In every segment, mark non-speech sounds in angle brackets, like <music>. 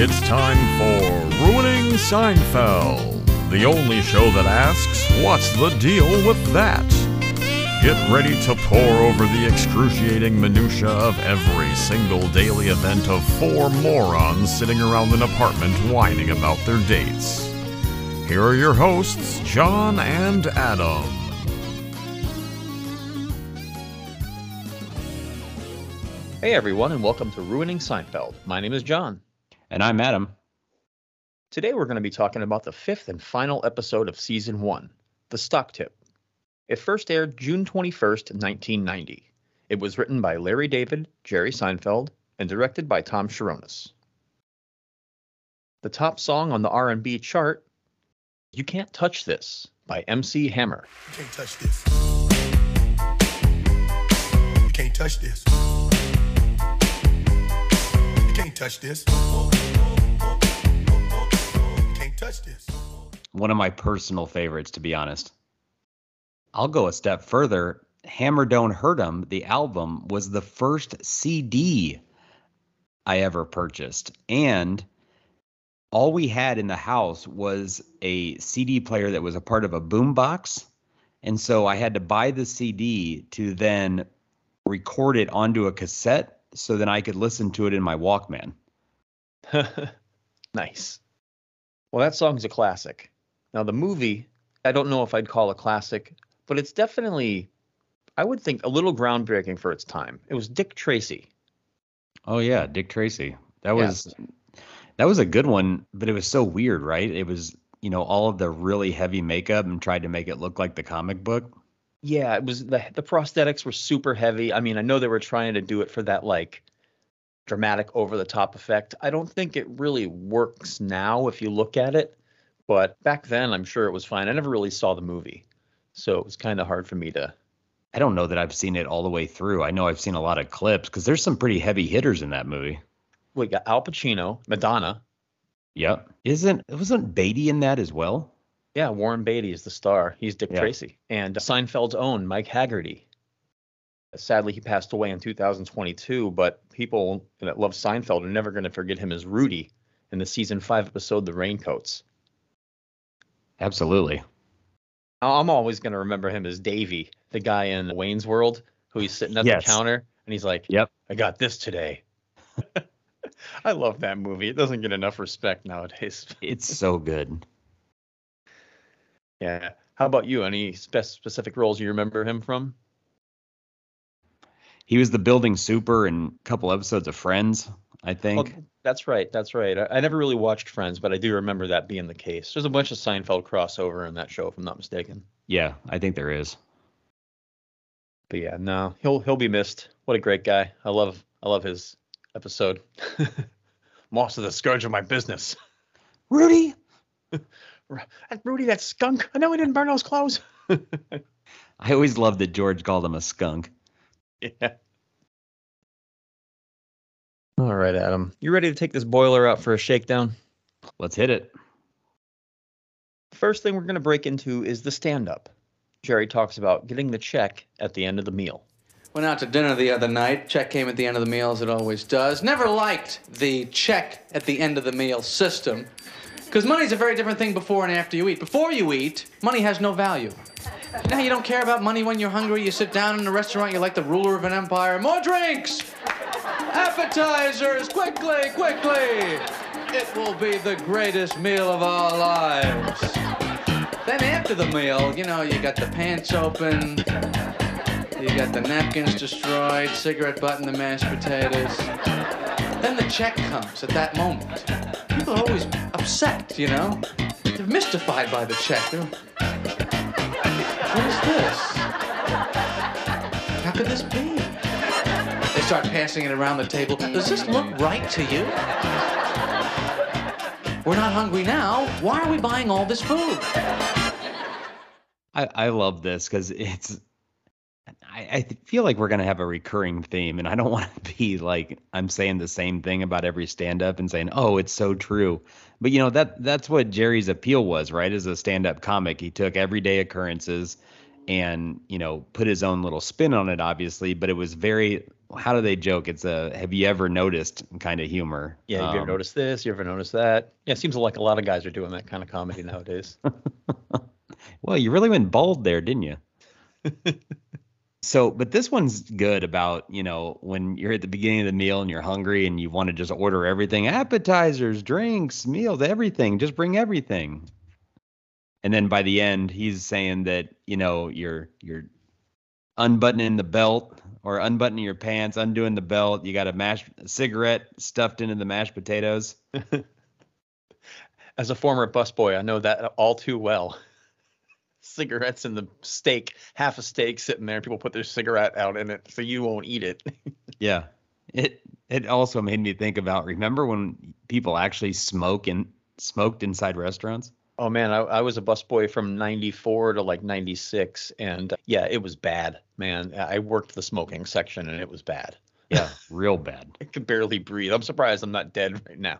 It's time for Ruining Seinfeld, the only show that asks, What's the deal with that? Get ready to pour over the excruciating minutiae of every single daily event of four morons sitting around an apartment whining about their dates. Here are your hosts, John and Adam. Hey everyone, and welcome to Ruining Seinfeld. My name is John. And I'm Adam. Today we're going to be talking about the fifth and final episode of season one, The Stock Tip. It first aired June 21st, 1990. It was written by Larry David, Jerry Seinfeld, and directed by Tom Cherones. The top song on the R&B chart, "You Can't Touch This" by MC Hammer. You can't touch this. You can't touch this. You can't touch this. You can't touch this. One of my personal favorites, to be honest. I'll go a step further. Hammer Don't Hurt 'em, the album, was the first CD I ever purchased. And all we had in the house was a CD player that was a part of a boombox. And so I had to buy the CD to then record it onto a cassette so then I could listen to it in my Walkman. <laughs> nice. Well, that song's a classic. Now, the movie, I don't know if I'd call a classic, but it's definitely, I would think, a little groundbreaking for its time. It was Dick Tracy. Oh yeah, Dick Tracy. That Yeah. was that was a good one, but it was so weird, right? It was, you know, all of the really heavy makeup and tried to make it look like the comic book. Yeah, it was the the prosthetics were super heavy. I mean, I know they were trying to do it for that like dramatic over the top effect. I don't think it really works now if you look at it, but back then I'm sure it was fine. I never really saw the movie. So it was kind of hard for me to I don't know that I've seen it all the way through. I know I've seen a lot of clips because there's some pretty heavy hitters in that movie. We got Al Pacino, Madonna. Yep. Isn't It wasn't Beatty in that as well? Yeah, Warren Beatty is the star. He's Dick Yeah. Tracy. And Seinfeld's own Mike Hagerty. Sadly, he passed away in 2022, but people that love Seinfeld are never going to forget him as Rudy in the season five episode, The Raincoats. Absolutely. I'm always going to remember him as Davy, the guy in Wayne's World who he's sitting at Yes. the counter and he's like, Yep. I got this today. <laughs> I love that movie. It doesn't get enough respect nowadays. <laughs> It's so good. Yeah. How about you? Any spe- specific roles you remember him from? He was the building super in a couple episodes of Friends, I think. Well, that's right. That's right. I, I never really watched Friends, but I do remember that being the case. There's a bunch of Seinfeld crossover in that show, if I'm not mistaken. yeah, I think there is. But yeah, no, he'll he'll be missed. What a great guy. I love I love his episode. <laughs> Moss of the scourge of my business. Rudy. <laughs> Rudy, that skunk. I know he didn't burn those clothes. <laughs> I always loved that George called him a skunk. <laughs> yeah. All right, Adam. You ready to take this boiler out for a shakedown? Let's hit it. First thing we're going to break into is the stand up. Jerry talks about getting the check at the end of the meal. Went out to dinner the other night. Check came at the end of the meal, as it always does. Never liked the check at the end of the meal system. Because money's a very different thing before and after you eat. Before you eat, money has no value. How you don't care about money when you're hungry? You sit down in a restaurant, you're like the ruler of an empire. More drinks! Appetizers! Quickly, quickly! It will be the greatest meal of our lives. Then after the meal, you know, you got the pants open, you got the napkins destroyed, cigarette butt in the mashed potatoes. Then the check comes at that moment. People are always upset, you know? They're mystified by the check. They're, is this? How could this be? They start passing it around the table. Does this look right to you? We're not hungry now. Why are we buying all this food? I, I love this because it's I, I feel like we're gonna have a recurring theme, and I don't <laughs> want to be like I'm saying the same thing about every stand-up and saying, "Oh, it's so true." But you know that that's what Jerry's appeal was, right? As a stand-up comic, he took everyday occurrences and you know put his own little spin on it, obviously. But it was very how do they joke? It's a have you ever noticed kind of humor. Yeah, Have you ever Um, noticed this? You ever noticed that? Yeah, it seems like a lot of guys are doing that kind of comedy nowadays. <laughs> Well, you really went bold there, didn't you? <laughs> so, but this one's good about, you know, when you're at the beginning of the meal and you're hungry and you want to just order everything appetizers, drinks, meals, everything, just bring everything. And then by the end, he's saying that, you know, you're, you're, unbuttoning the belt or unbuttoning your pants, undoing the belt. You got a mashed a cigarette stuffed into the mashed potatoes. <laughs> As a former busboy, I know that all too well. <laughs> Cigarettes in the steak, half a steak sitting there. People put their cigarette out in it, so you won't eat it. <laughs> Yeah. It it also made me think about remember when people actually smoke and smoked inside restaurants? Oh man, I, I was a busboy from '94 to like '96, and yeah, it was bad, man. I worked the smoking section, and it was bad. Yeah, real bad. <laughs> I could barely breathe. I'm surprised I'm not dead right now.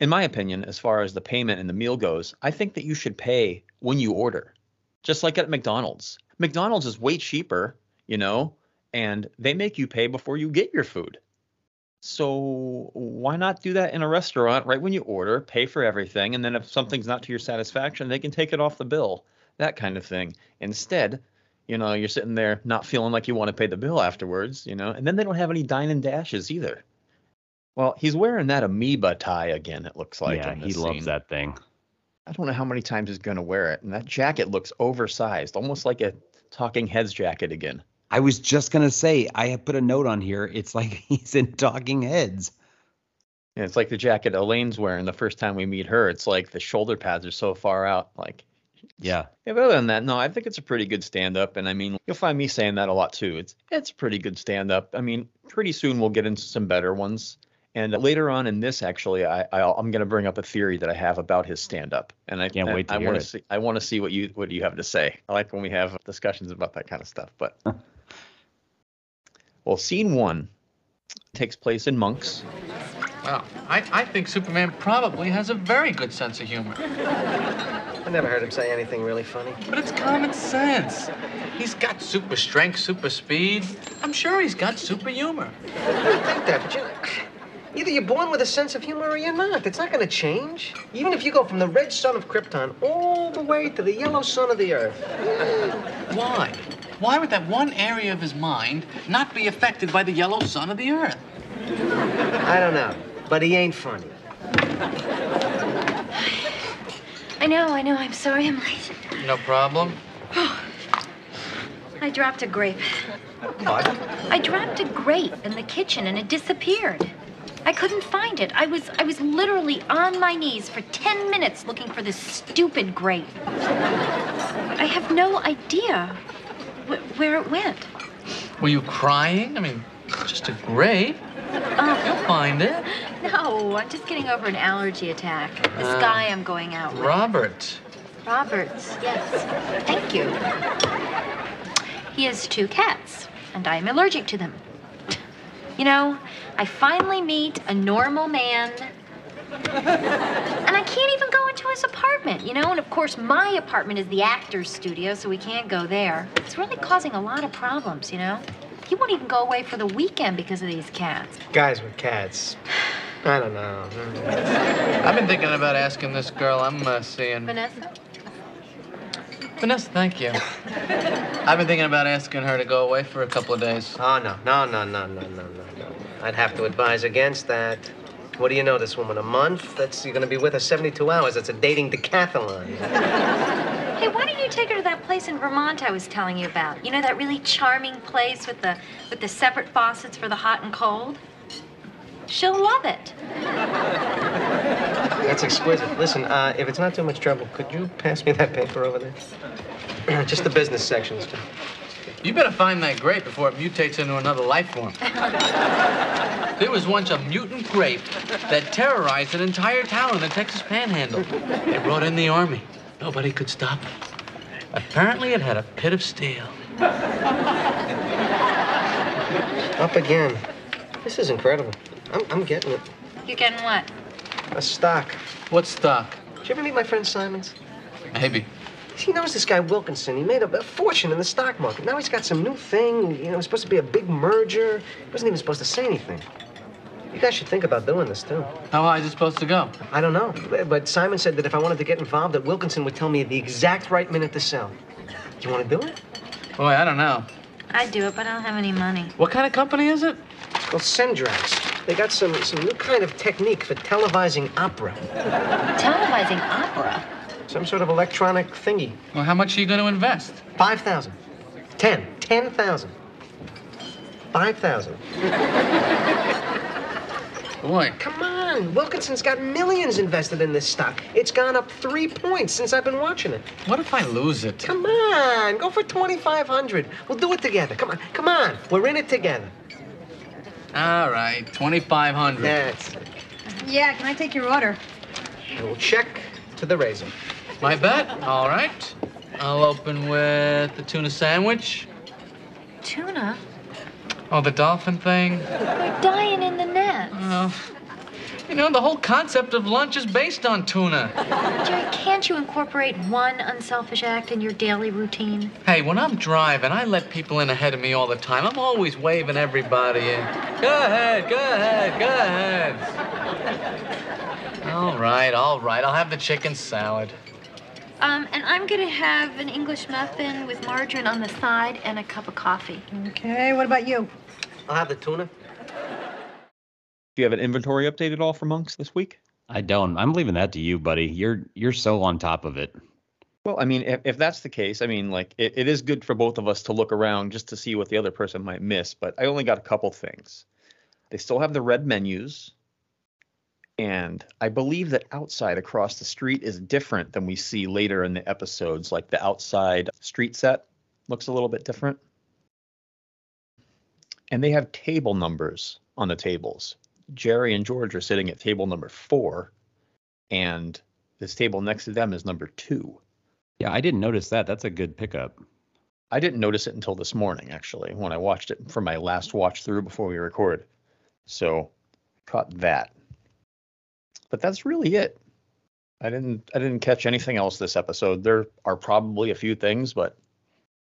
In my opinion, as far as the payment and the meal goes, I think that you should pay when you order, just like at McDonald's. McDonald's is way cheaper, you know, and they make you pay before you get your food. So why not do that in a restaurant right when you order, pay for everything, and then if mm-hmm. something's not to your satisfaction, they can take it off the bill, that kind of thing. Instead, you know, you're sitting there not feeling like you want to pay the bill afterwards, you know, and then they don't have any dine and dashes either. Well, he's wearing that amoeba tie again, it looks like. yeah, he this loves that thing. I don't know how many times he's going to wear it. And that jacket looks oversized, almost like a Talking Heads jacket again. I was just gonna say I have put a note on here. It's like <laughs> he's in Talking Heads. And it's like the jacket Elaine's wearing the first time we meet her. It's like the shoulder pads are so far out. Like, Yeah, yeah, but other than that, no, I think it's a pretty good stand up. And I mean, you'll find me saying that a lot too. It's it's a pretty good stand up. I mean, pretty soon we'll get into some better ones. And later on in this, actually, I, I I'm going to bring up a theory that I have about his stand up. And I Can't I, wait to I hear wanna it. see I want to see what you what you have to say. I like when we have discussions about that kind of stuff. But well, scene one takes place in Monks. Well, I, I think Superman probably has a very good sense of humor. I never heard him say anything really funny. But it's common sense. He's got super strength, super speed. I'm sure he's got super humor. I think that, but you either you're born with a sense of humor or you're not. It's not going to change. Even if you go from the red sun of Krypton all the way to the yellow sun of the Earth. <laughs> Why? Why would that one area of his mind not be affected by the yellow sun of the earth? I don't know, but he ain't funny. I know, I know. I'm sorry I'm late. No problem. Oh, I dropped a grape. What? I dropped a grape in the kitchen and it disappeared. I couldn't find it. I was I was literally on my knees for 10 minutes looking for this stupid grape. I have no idea wh- where it went. Were you crying? I mean, just a grape. You'll find it. No, I'm just getting over an allergy attack. This Ah. guy I'm going out with. Robert. Roberts, yes. Thank you. He has two cats, and I'm allergic to them. You know, I finally meet a normal man. And I can't even go into his apartment, you know? And of course, my apartment is the actor's studio, so we can't go there. It's really causing a lot of problems, you know? He won't even go away for the weekend because of these cats. Guys with cats. I don't know. I've been thinking about asking this girl I'm uh, seeing. Vanessa? Vanessa, thank you. I've been thinking about asking her to go away for a couple of days. Oh, no, no, no, no, no, no, no. I'd have to advise against that. What do you know, this woman? A month? That's you're gonna be with her 72 hours. That's a dating decathlon. Hey, why don't you take her to that place in Vermont I was telling you about? You know that really charming place with the with the separate faucets for the hot and cold? She'll love it. That's exquisite. Listen, uh, if it's not too much trouble, could you pass me that paper over there? <clears throat> Just the business sections. You better find that grape before it mutates into another life form. there was once a mutant grape that terrorized an entire town in the Texas Panhandle. They brought in the army. Nobody could stop it. Apparently, it had a pit of steel. Up again. This is incredible. I'm, I'm getting it. You're getting what? A stock. What stock? Did you ever meet my friend Simons? Maybe. He knows this guy Wilkinson. He made a, a fortune in the stock market. Now he's got some new thing. You know, it's supposed to be a big merger. He wasn't even supposed to say anything. You guys should think about doing this, too. How high is it supposed to go? I don't know. But Simon said that if I wanted to get involved, that Wilkinson would tell me the exact right minute to sell. Do you want to do it? Boy, I don't know. I'd do it, but I don't have any money. What kind of company is it? Well, Sendrax. They got some, some new kind of technique for televising opera. Televising opera. Some sort of electronic thingy. Well, how much are you going to invest? 5,000. 10. 10,000. 5,000. Boy, Come on. Wilkinson's got millions invested in this stock. It's gone up three points since I've been watching it. what if I lose it? Come on. Go for 2,500. We'll do it together. Come on. Come on. We're in it together. All right, 2500 That's it. Yeah, can I take your order? And we'll check to the raiser. My bet? All right. I'll open with the tuna sandwich. Tuna? Oh, the dolphin thing. They're dying in the nets. Well, oh. You know, the whole concept of lunch is based on tuna. Jerry, can't you incorporate one unselfish act in your daily routine? Hey, when I'm driving, I let people in ahead of me all the time. I'm always waving everybody in. Go ahead, go ahead, go ahead. All right, all right. I'll have the chicken salad. Um, and I'm gonna have an English muffin with margarine on the side and a cup of coffee. Okay, what about you? I'll have the tuna. Do you have an inventory update at all for monks this week? I don't. I'm leaving that to you, buddy. You're you're so on top of it. Well, I mean, if, if that's the case, I mean, like, it, it is good for both of us to look around just to see what the other person might miss, but I only got a couple things. They still have the red menus, and I believe that outside across the street is different than we see later in the episodes. Like, the outside street set looks a little bit different. And they have table numbers on the tables. Jerry and George are sitting at table number four, and this table next to them is number two. Yeah, I didn't notice that. That's a good pickup. I didn't notice it until this morning, actually, when I watched it for my last watch through before we record. So, caught that. But that's really it. I didn't I didn't catch anything else this episode. There are probably a few things, but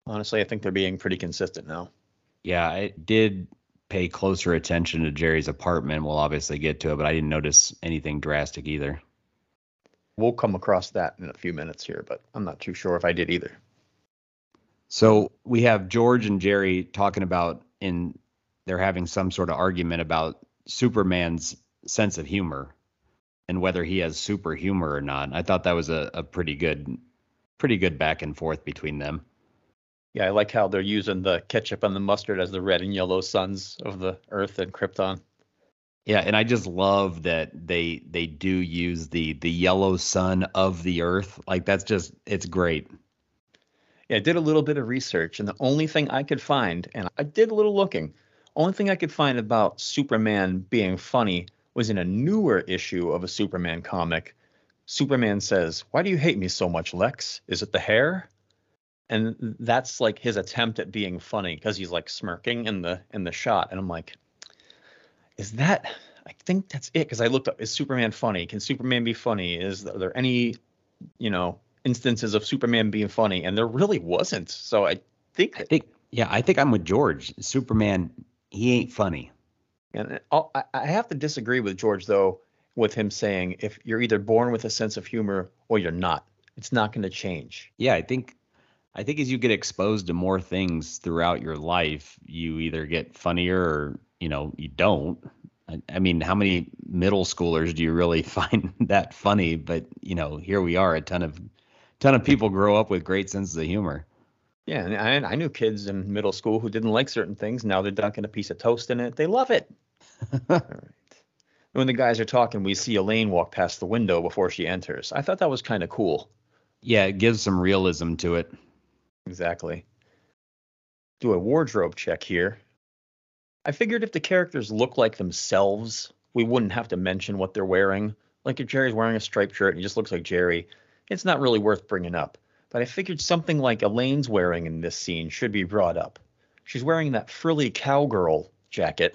honestly, I think they're being pretty consistent now. Yeah, I did pay closer attention to Jerry's apartment. We'll obviously get to it, but I didn't notice anything drastic either. We'll come across that in a few minutes here, but I'm not too sure if I did either. So we have George and Jerry talking about in they're having some sort of argument about Superman's sense of humor and whether he has super humor or not. I thought that was a, a pretty good pretty good back and forth between them. Yeah, I like how they're using the ketchup and the mustard as the red and yellow suns of the Earth and Krypton. Yeah, and I just love that they they do use the the yellow sun of the earth. Like that's just it's great. Yeah, I did a little bit of research, and the only thing I could find, and I did a little looking, only thing I could find about Superman being funny was in a newer issue of a Superman comic. Superman says, Why do you hate me so much, Lex? Is it the hair? And that's like his attempt at being funny because he's like smirking in the in the shot. And I'm like, is that I think that's it because I looked up is Superman funny? Can Superman be funny? Is are there any, you know, instances of Superman being funny? And there really wasn't. So I think I think yeah, I think I'm with George. Superman, he ain't funny. And uh, I'll, I I have to disagree with George though, with him saying if you're either born with a sense of humor or you're not, it's not going to change. Yeah, I think I think as you get exposed to more things throughout your life, you either get funnier or you know you don't. I, I mean, how many middle schoolers do you really <laughs> find that funny? But you know, here we are. A ton of ton of people grow up with great senses of humor. Yeah, and I, I knew kids in middle school who didn't like certain things. Now they're dunking a piece of toast in it. They love it. <laughs> All right. When the guys are talking, we see Elaine walk past the window before she enters. I thought that was kind of cool. Yeah, it gives some realism to it. Exactly. Do a wardrobe check here. I figured if the characters look like themselves, we wouldn't have to mention what they're wearing. Like if Jerry's wearing a striped shirt and he just looks like Jerry, it's not really worth bringing up. But I figured something like Elaine's wearing in this scene should be brought up. She's wearing that frilly cowgirl jacket.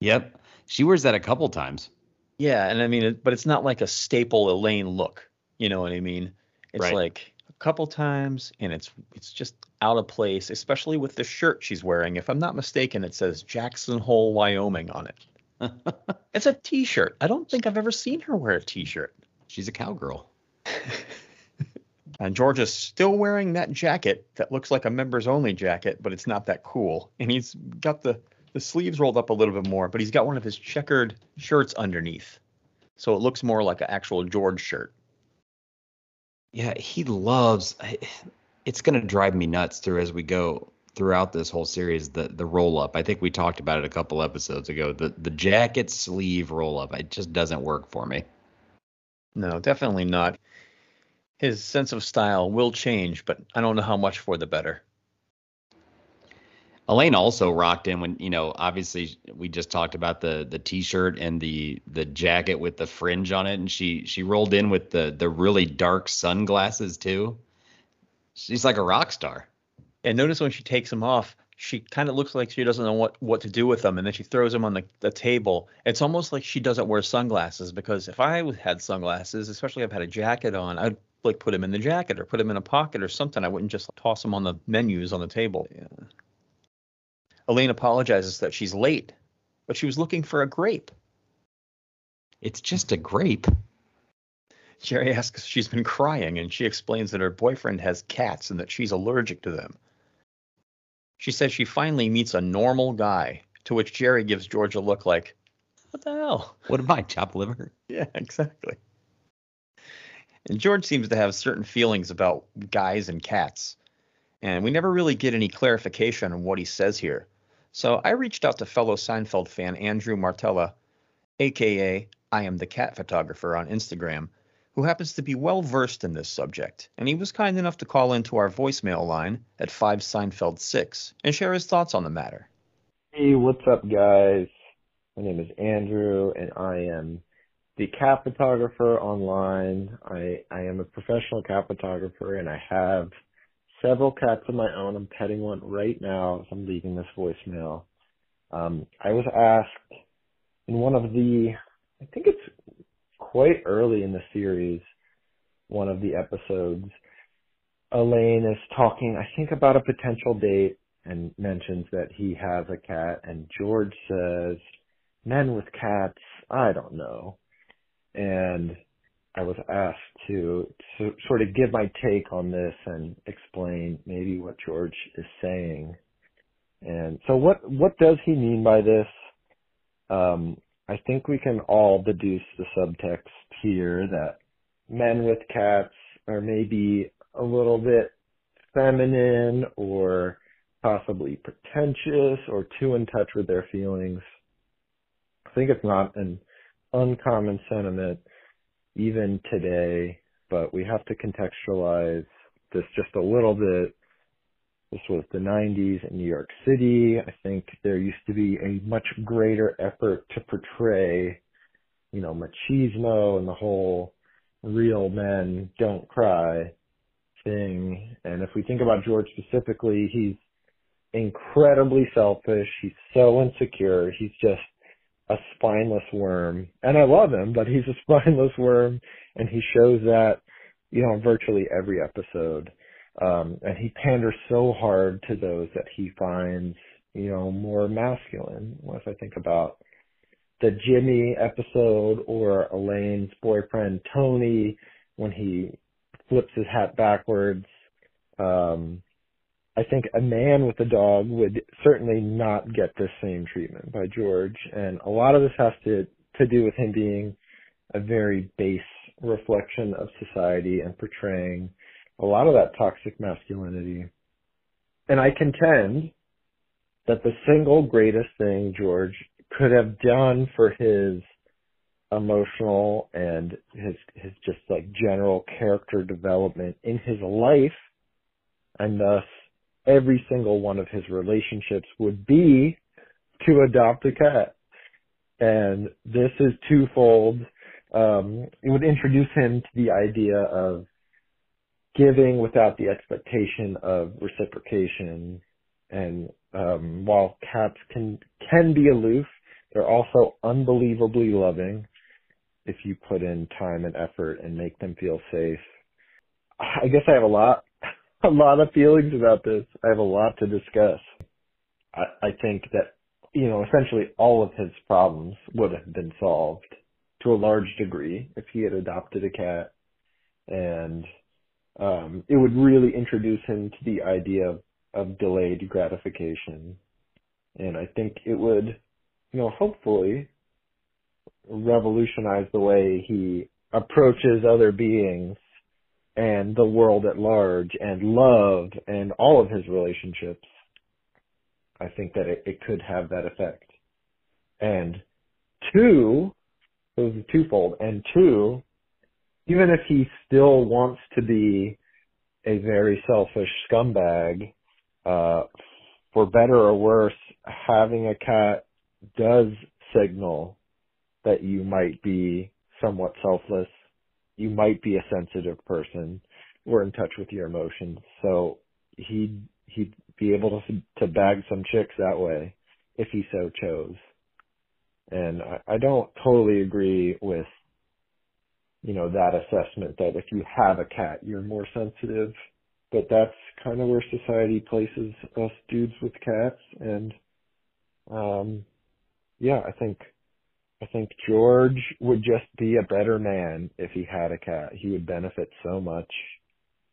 Yep, she wears that a couple times. Yeah, and I mean, but it's not like a staple Elaine look. You know what I mean? It's Right. like couple times, and it's it's just out of place, especially with the shirt she's wearing. If I'm not mistaken, it says Jackson Hole, Wyoming on it. <laughs> it's a T-shirt. I don't think I've ever seen her wear a T-shirt. She's a cowgirl. <laughs> And George is still wearing that jacket that looks like a members only jacket, but it's not that cool. And he's got the, the sleeves rolled up a little bit more, but he's got one of his checkered shirts underneath. So it looks more like an actual George shirt. Yeah, he loves. <sighs> It's going to drive me nuts through as we go throughout this whole series. The the roll up. I think we talked about it a couple episodes ago. The the jacket sleeve roll up. It just doesn't work for me. No, definitely not. His sense of style will change, but I don't know how much for the better. Elaine also rocked in when you know obviously we just talked about the the t-shirt and the the jacket with the fringe on it and she she rolled in with the the really dark sunglasses too. She's like a rock star. And notice when she takes them off, she kind of looks like she doesn't know what what to do with them and then she throws them on the, the table. It's almost like she doesn't wear sunglasses because if I had sunglasses, especially if I had a jacket on, I'd like put them in the jacket or put them in a pocket or something. I wouldn't just toss them on the menus on the table. Yeah. Elaine apologizes that she's late, but she was looking for a grape. It's just a grape. Jerry asks if she's been crying, and she explains that her boyfriend has cats and that she's allergic to them. She says she finally meets a normal guy, to which Jerry gives George a look like, What the hell? What am I, chopped liver? <laughs> Yeah, exactly. And George seems to have certain feelings about guys and cats, and we never really get any clarification on what he says here. So I reached out to fellow Seinfeld fan Andrew Martella, aka I am the cat photographer on Instagram, who happens to be well versed in this subject, and he was kind enough to call into our voicemail line at 5 Seinfeld 6 and share his thoughts on the matter. Hey, what's up, guys? My name is Andrew, and I am the cat photographer online. I, I am a professional cat photographer, and I have several cats of my own. I'm petting one right now as I'm leaving this voicemail. Um, I was asked in one of the, I think it's quite early in the series, one of the episodes, Elaine is talking, I think, about a potential date and mentions that he has a cat, and George says, Men with cats, I don't know. And I was asked to, to sort of give my take on this and explain maybe what George is saying. And so what, what does he mean by this? Um, I think we can all deduce the subtext here that men with cats are maybe a little bit feminine or possibly pretentious or too in touch with their feelings. I think it's not an uncommon sentiment even today, but we have to contextualize this just a little bit. This was the 90s in New York City. I think there used to be a much greater effort to portray, you know, machismo and the whole real men don't cry thing. And if we think about George specifically, he's incredibly selfish. He's so insecure. He's just a spineless worm. And I love him, but he's a <laughs> spineless worm and he shows that, you know, virtually every episode. Um, and he panders so hard to those that he finds, you know, more masculine. If I think about the Jimmy episode or Elaine's boyfriend Tony when he flips his hat backwards, um, I think a man with a dog would certainly not get this same treatment by George, and a lot of this has to to do with him being a very base reflection of society and portraying a lot of that toxic masculinity. And I contend that the single greatest thing George could have done for his emotional and his his just like general character development in his life and thus every single one of his relationships would be to adopt a cat. And this is twofold. Um, it would introduce him to the idea of giving without the expectation of reciprocation. And um, while cats can can be aloof, they're also unbelievably loving if you put in time and effort and make them feel safe. I guess I have a lot, a lot of feelings about this. I have a lot to discuss. I, I think that, you know, essentially all of his problems would have been solved to a large degree if he had adopted a cat and, um, it would really introduce him to the idea of, of delayed gratification. And I think it would, you know, hopefully revolutionize the way he approaches other beings and the world at large and love and all of his relationships, I think that it, it could have that effect. And two, it was twofold. And two, even if he still wants to be a very selfish scumbag, uh, for better or worse, having a cat does signal that you might be somewhat selfless. You might be a sensitive person or in touch with your emotions. So he'd, he'd be able to, to bag some chicks that way if he so chose. And I, I don't totally agree with, you know, that assessment that if you have a cat, you're more sensitive. But that's kind of where society places us dudes with cats. And, um, yeah, I think I think George would just be a better man if he had a cat. He would benefit so much.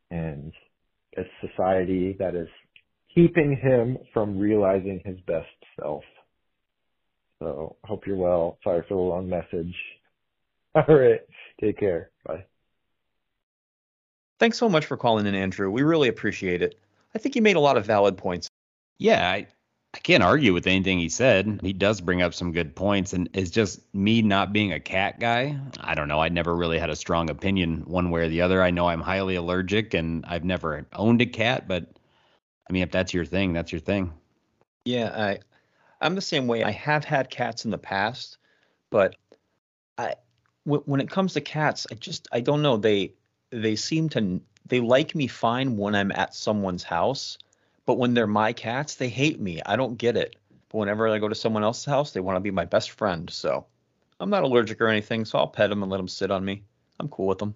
And a society that is keeping him from realizing his best self. So hope you're well. Sorry for the long message. <laughs> All right. Take care. Bye. Thanks so much for calling in, Andrew. We really appreciate it. I think you made a lot of valid points. Yeah, I, I can't argue with anything he said. He does bring up some good points, and it's just me not being a cat guy. I don't know. I never really had a strong opinion one way or the other. I know I'm highly allergic, and I've never owned a cat, but I mean, if that's your thing, that's your thing. Yeah, I, I'm the same way. I have had cats in the past, but I, w- when it comes to cats, I just I don't know. They they seem to they like me fine when I'm at someone's house but when they're my cats, they hate me. I don't get it. But whenever I go to someone else's house, they want to be my best friend. So I'm not allergic or anything, so I'll pet them and let them sit on me. I'm cool with them.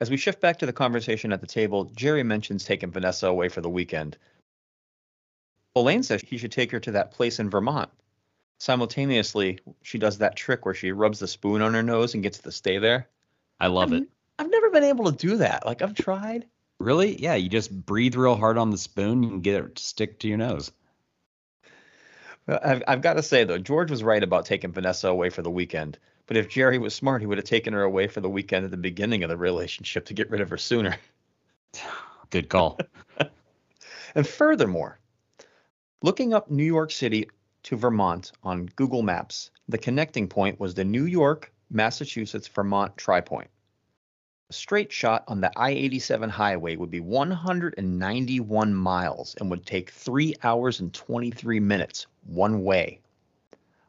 As we shift back to the conversation at the table, Jerry mentions taking Vanessa away for the weekend. Elaine says he should take her to that place in Vermont. Simultaneously, she does that trick where she rubs the spoon on her nose and gets to stay there. I love I've, it. I've never been able to do that. Like I've tried. Really? Yeah, you just breathe real hard on the spoon, you can get it to stick to your nose. Well, I've, I've got to say though, George was right about taking Vanessa away for the weekend. But if Jerry was smart, he would have taken her away for the weekend at the beginning of the relationship to get rid of her sooner. <sighs> Good call. <laughs> and furthermore, looking up New York City to Vermont on Google Maps, the connecting point was the New York, Massachusetts, Vermont tri point. A straight shot on the I 87 highway would be 191 miles and would take 3 hours and 23 minutes one way.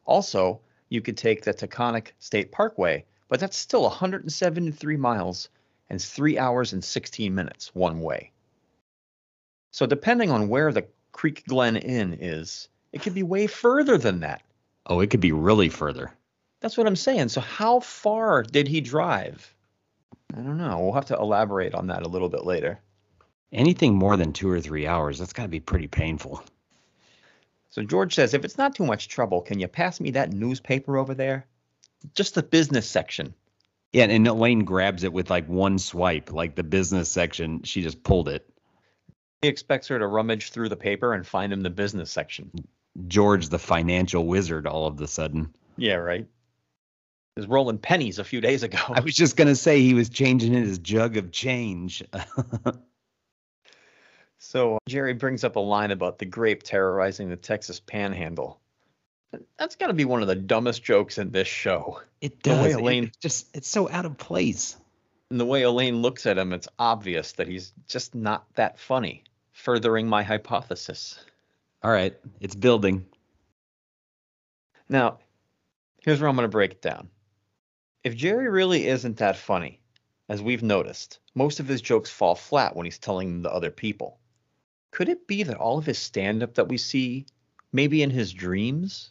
Also, you could take the Taconic State Parkway, but that's still 173 miles and 3 hours and 16 minutes one way. So, depending on where the Creek Glen Inn is, it could be way further than that. Oh, it could be really further. That's what I'm saying. So, how far did he drive? I don't know. We'll have to elaborate on that a little bit later. Anything more than two or three hours, that's got to be pretty painful. So George says, if it's not too much trouble, can you pass me that newspaper over there? Just the business section. Yeah, and Elaine grabs it with like one swipe, like the business section. She just pulled it. He expects her to rummage through the paper and find him the business section. George, the financial wizard, all of the sudden. Yeah, right was rolling pennies a few days ago. I was just gonna say he was changing in his jug of change. <laughs> so uh, Jerry brings up a line about the grape terrorizing the Texas Panhandle. That's got to be one of the dumbest jokes in this show. It does. The way Elaine it, just it's so out of place. And the way Elaine looks at him, it's obvious that he's just not that funny. Furthering my hypothesis. All right, it's building. Now, here's where I'm going to break it down. If Jerry really isn't that funny, as we've noticed, most of his jokes fall flat when he's telling them to other people. Could it be that all of his stand up that we see maybe in his dreams?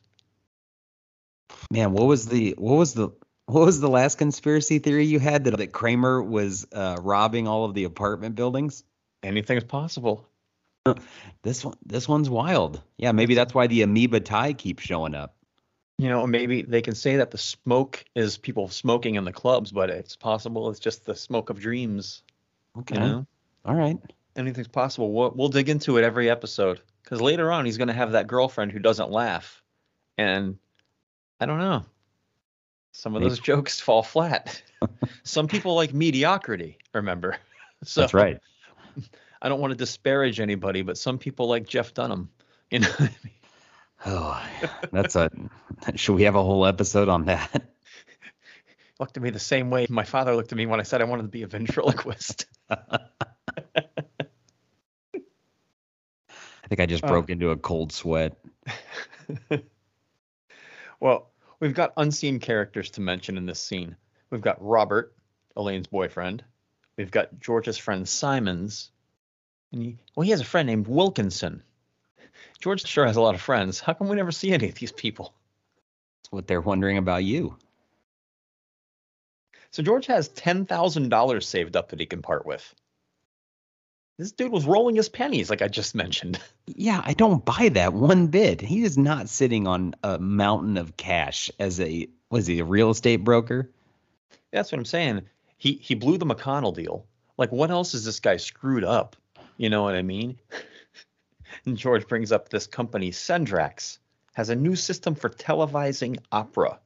Man, what was the what was the What was the last conspiracy theory you had that, that Kramer was uh, robbing all of the apartment buildings? Anything's possible. <laughs> This one, this one's wild. Yeah, maybe that's why the amoeba tie keeps showing up. You know, maybe they can say that the smoke is people smoking in the clubs, but it's possible it's just the smoke of dreams. Okay. You know, All right. anything's possible. We'll, we'll dig into it every episode because later on he's going to have that girlfriend who doesn't laugh, and I don't know. Some of Maybe. those jokes <laughs> fall flat. <laughs> Some people like mediocrity. Remember, <laughs> so That's right. I don't want to disparage anybody, but some people like Jeff Dunham. You know, what I mean? Oh, that's a. <laughs> Should we have a whole episode on that? <laughs> looked at me the same way my father looked at me when I said I wanted to be a ventriloquist. <laughs> I think I just Oh. broke into a cold sweat. well, we've got unseen characters to mention in this scene. We've got Robert, Elaine's boyfriend. We've got George's friend Simons. And he, well, he has a friend named Wilkinson. George sure has a lot of friends. How come we never see any of these people? That's what they're wondering about you. So George has $10,000 saved up that he can part with. This dude was rolling his pennies, like I just mentioned. Yeah, I don't buy that one bit. He is not sitting on a mountain of cash as a was he a real estate broker? That's what I'm saying. He he blew the McConnell deal. Like, what else is this guy screwed up? You know what I mean? <laughs> and George brings up this company, Sendrax, has a new system for televising opera.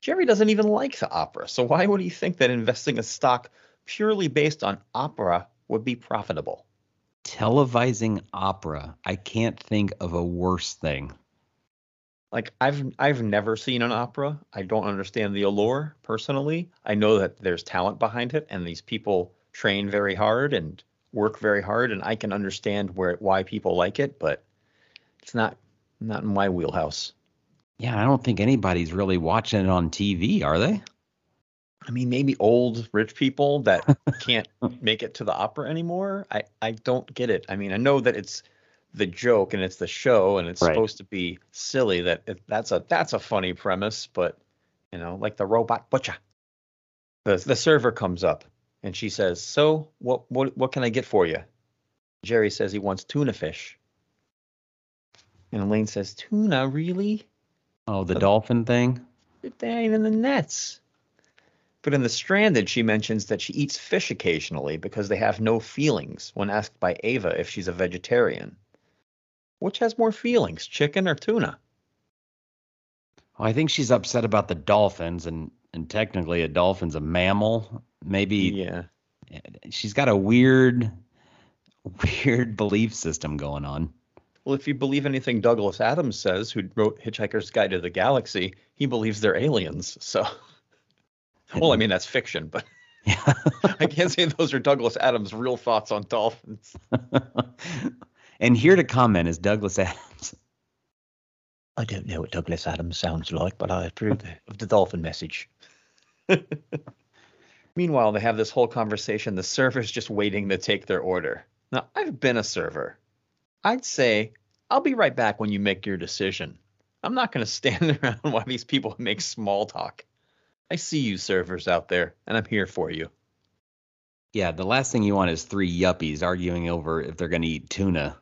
Jerry doesn't even like the opera, so why would he think that investing a stock purely based on opera would be profitable? Televising opera. I can't think of a worse thing. Like I've I've never seen an opera. I don't understand the allure personally. I know that there's talent behind it and these people train very hard and work very hard and I can understand where why people like it, but it's not not in my wheelhouse. Yeah, I don't think anybody's really watching it on TV, are they? I mean, maybe old rich people that <laughs> can't make it to the opera anymore. I I don't get it. I mean, I know that it's the joke and it's the show and it's Right. supposed to be silly. That it, that's a that's a funny premise, but you know, like the robot butcher. The the server comes up and she says, "So what what what can I get for you?" Jerry says he wants tuna fish. And Elaine says, "Tuna, really? Oh, the uh, dolphin thing? They ain't in the nets." But in The Stranded, she mentions that she eats fish occasionally because they have no feelings when asked by Ava if she's a vegetarian. Which has more feelings, chicken or tuna? Oh, I think she's upset about the dolphins and and technically a dolphin's a mammal. Maybe Yeah. she's got a weird weird belief system going on. Well, if you believe anything Douglas Adams says, who wrote Hitchhiker's Guide to the Galaxy, he believes they're aliens. So, <laughs> well, I mean, that's fiction, but Yeah. <laughs> I can't say those are Douglas Adams' real thoughts on dolphins. <laughs> and here to comment is Douglas Adams. I don't know what Douglas Adams sounds like, but I approve of the dolphin message. <laughs> Meanwhile, they have this whole conversation. The server's just waiting to take their order. Now, I've been a server. I'd say, I'll be right back when you make your decision. I'm not going <laughs> to stand around while these people make small talk. I see you servers out there, and I'm here for you. Yeah, the last thing you want is three yuppies arguing over if they're going to eat tuna.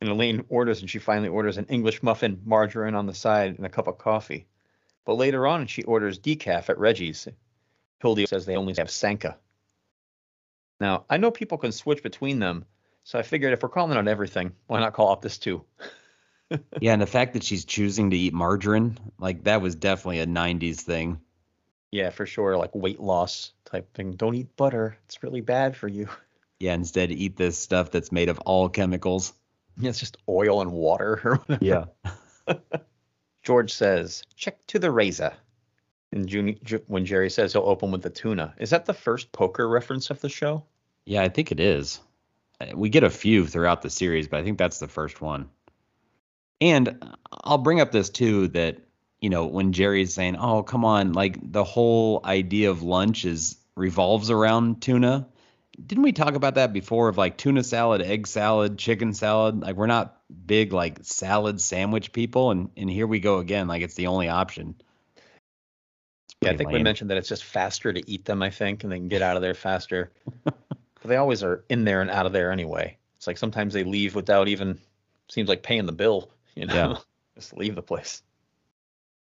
And Elaine orders, and she finally orders an English muffin, margarine on the side, and a cup of coffee. But later on, she orders decaf at Reggie's. Hildy says they only have Sanka. Now, I know people can switch between them, so I figured if we're calling on everything, why not call out this too? <laughs> Yeah, and the fact that she's choosing to eat margarine, like that was definitely a 90s thing. Yeah, for sure, like weight loss type thing. Don't eat butter; it's really bad for you. <laughs> Yeah, instead eat this stuff that's made of all chemicals. Yeah, It's just oil and water or whatever. <laughs> George says, check to the raiser. And Juni- Ju- when Jerry says he'll open with the tuna, is that the first poker reference of the show? Yeah, I think it is. Uh, We get a few throughout the series, but I think that's the first one. And I'll bring up this too that, you know, when Jerry's saying, "Oh, come on, like the whole idea of lunch is revolves around tuna." Didn't we talk about that before of like tuna salad, egg salad, chicken salad? Like we're not big like salad sandwich people and and here we go again like it's the only option. Yeah, I think we mentioned that it's just faster to eat them, I think, and they can get out of there faster. <laughs> but they always are in there and out of there anyway. It's like sometimes they leave without even seems like paying the bill, you know. Yeah. <laughs> just leave the place.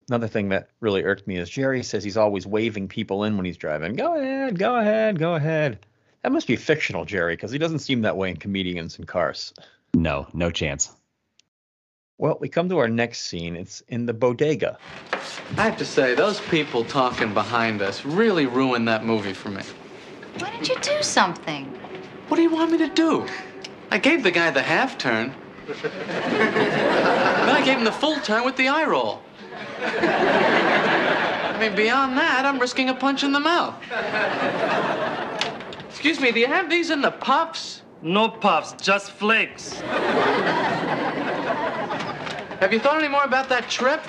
Another thing that really irked me is Jerry says he's always waving people in when he's driving. Go ahead, go ahead, go ahead. That must be fictional, Jerry, because he doesn't seem that way in comedians and cars. No, no chance. Well, we come to our next scene. It's in the bodega. I have to say, those people talking behind us really ruined that movie for me. Why didn't you do something? What do you want me to do? I gave the guy the half turn. <laughs> then I gave him the full turn with the eye roll. I mean, beyond that, I'm risking a punch in the mouth. Excuse me, do you have these in the puffs? No puffs, just flakes. Have you thought any more about that trip?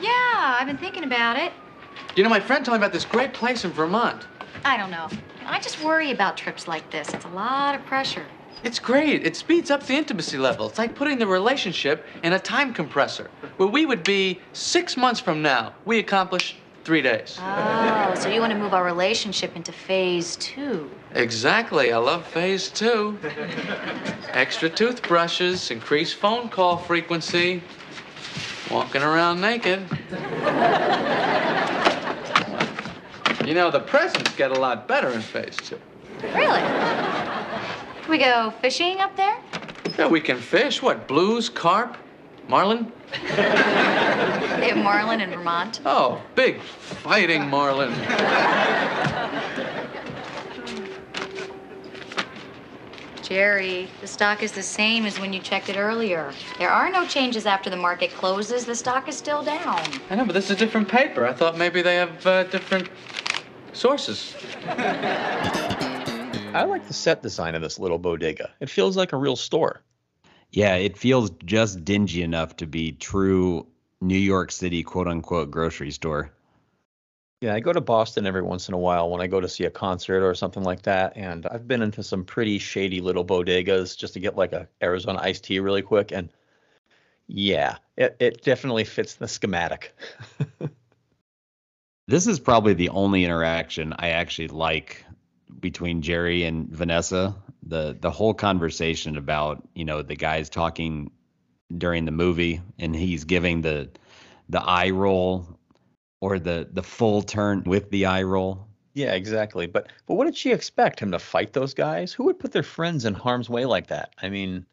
Yeah, I've been thinking about it. You know, my friend told me about this great place in Vermont. I don't know. I just worry about trips like this. It's a lot of pressure. It's great. It speeds up the intimacy level. It's like putting the relationship in a time compressor. Where we would be six months from now, we accomplish three days. Oh, so you want to move our relationship into phase two? Exactly. I love phase two. Extra toothbrushes, increased phone call frequency, walking around naked. You know, the presents get a lot better in phase two. Really? Can we go fishing up there? Yeah, we can fish. What, blues, carp, marlin? They have marlin in Vermont. Oh, big fighting marlin. Jerry, the stock is the same as when you checked it earlier. There are no changes after the market closes. The stock is still down. I know, but this is a different paper. I thought maybe they have uh, different sources. <laughs> I like the set design of this little bodega. It feels like a real store. Yeah, it feels just dingy enough to be true New York City quote unquote grocery store. Yeah, I go to Boston every once in a while when I go to see a concert or something like that, and I've been into some pretty shady little bodegas just to get like a Arizona iced tea really quick, and yeah, it, it definitely fits the schematic. <laughs> This is probably the only interaction I actually like between Jerry and Vanessa. The the whole conversation about, you know, the guys talking during the movie and he's giving the the eye roll or the the full turn with the eye roll. yeah, exactly. But but what did she expect him to fight those guys? Who would put their friends in harm's way like that? I mean,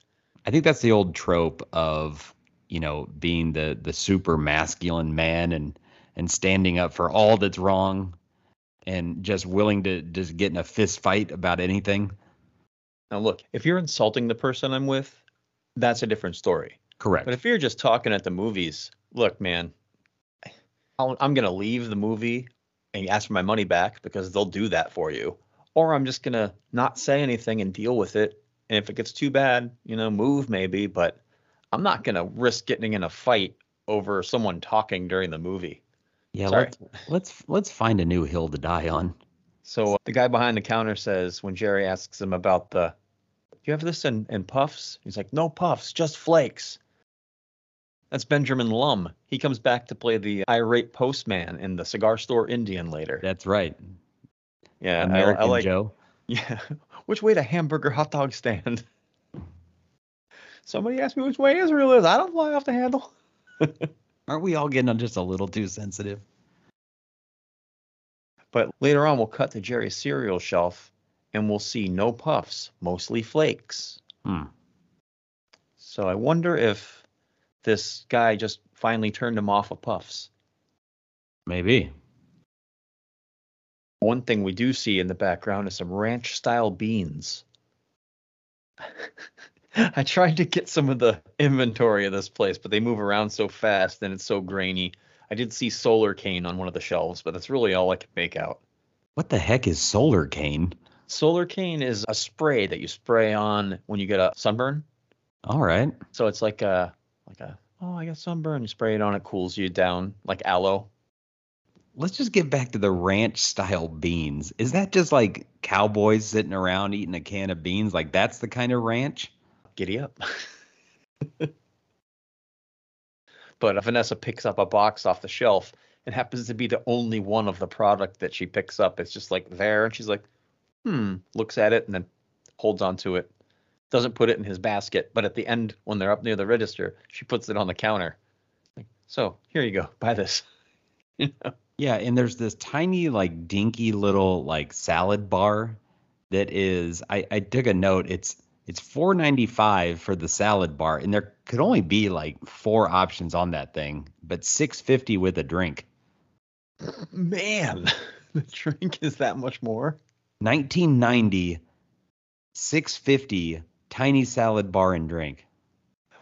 I think that's the old trope of, you know, being the the super masculine man and and standing up for all that's wrong and just willing to just get in a fist fight about anything. now look, if you're insulting the person I'm with, that's a different story. Correct. But if you're just talking at the movies, look, man, I'm going to leave the movie and ask for my money back because they'll do that for you. Or I'm just going to not say anything and deal with it. And if it gets too bad, you know, move maybe, but I'm not going to risk getting in a fight over someone talking during the movie. yeah, Sorry. let's let's let's find a new hill to die on. So uh, the guy behind the counter says when Jerry asks him about the, "Do you have this in, in puffs?" He's like, "No puffs, just flakes." That's Benjamin Lum. He comes back to play the irate postman in the cigar store Indian later. That's right. Yeah, I- American I, like. Joe. <laughs> Yeah, which way to hamburger hot dog stand? Somebody asked me which way Israel is. I don't fly off the handle. <laughs> Aren't we all getting just a little too sensitive? But later on, we'll cut to Jerry's cereal shelf, and we'll see no puffs, mostly flakes. Hmm. So I wonder if this guy just finally turned him off of puffs. Maybe. One thing we do see in the background is some ranch style beans. <laughs> I tried to get some of the inventory of this place, but they move around so fast and it's so grainy. I did see Solarcaine on one of the shelves, but that's really all I could make out. What the heck is Solarcaine? Solar cane is a spray that you spray on when you get a sunburn. All right. So it's like a like a oh I got sunburn. You spray it on, it cools you down like aloe. Let's just get back to the ranch style beans. Is that just like cowboys sitting around eating a can of beans? Like that's the kind of ranch? Giddy up. <laughs> but Vanessa picks up a box off the shelf it happens to be the only one of the product that she picks up. It's just like there, and she's like, hmm, looks at it and then holds onto it. Doesn't put it in his basket, but at the end, when they're up near the register, she puts it on the counter. Like, so here you go, <laughs> buy this. <laughs> you know? Yeah, and there's this tiny, like dinky little like salad bar that is I, I took a note. It's it's four ninety five for the salad bar, and there could only be like four options on that thing, but six fifty with a drink. <laughs> Man, the drink is that much more. 1990, 650 tiny salad bar and drink.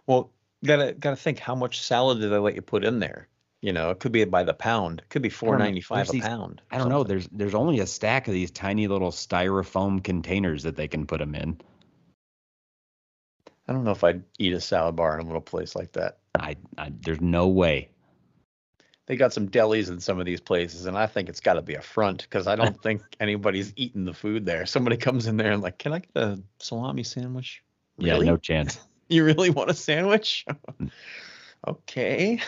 Well, gotta gotta think how much salad do they let you put in there? You know, it could be by the pound. It could be four ninety five a these- pound. I don't know. There's there's only a stack of these tiny little styrofoam containers that they can put them in. I don't know if I'd eat a salad bar in a little place like that. I, I there's no way. They got some delis in some of these places, and I think it's got to be a front because I don't <laughs> think anybody's eating the food there. Somebody comes in there and like, can I get a salami sandwich? Yeah, no chance. <laughs> You really want a sandwich? Mm. <laughs> okay.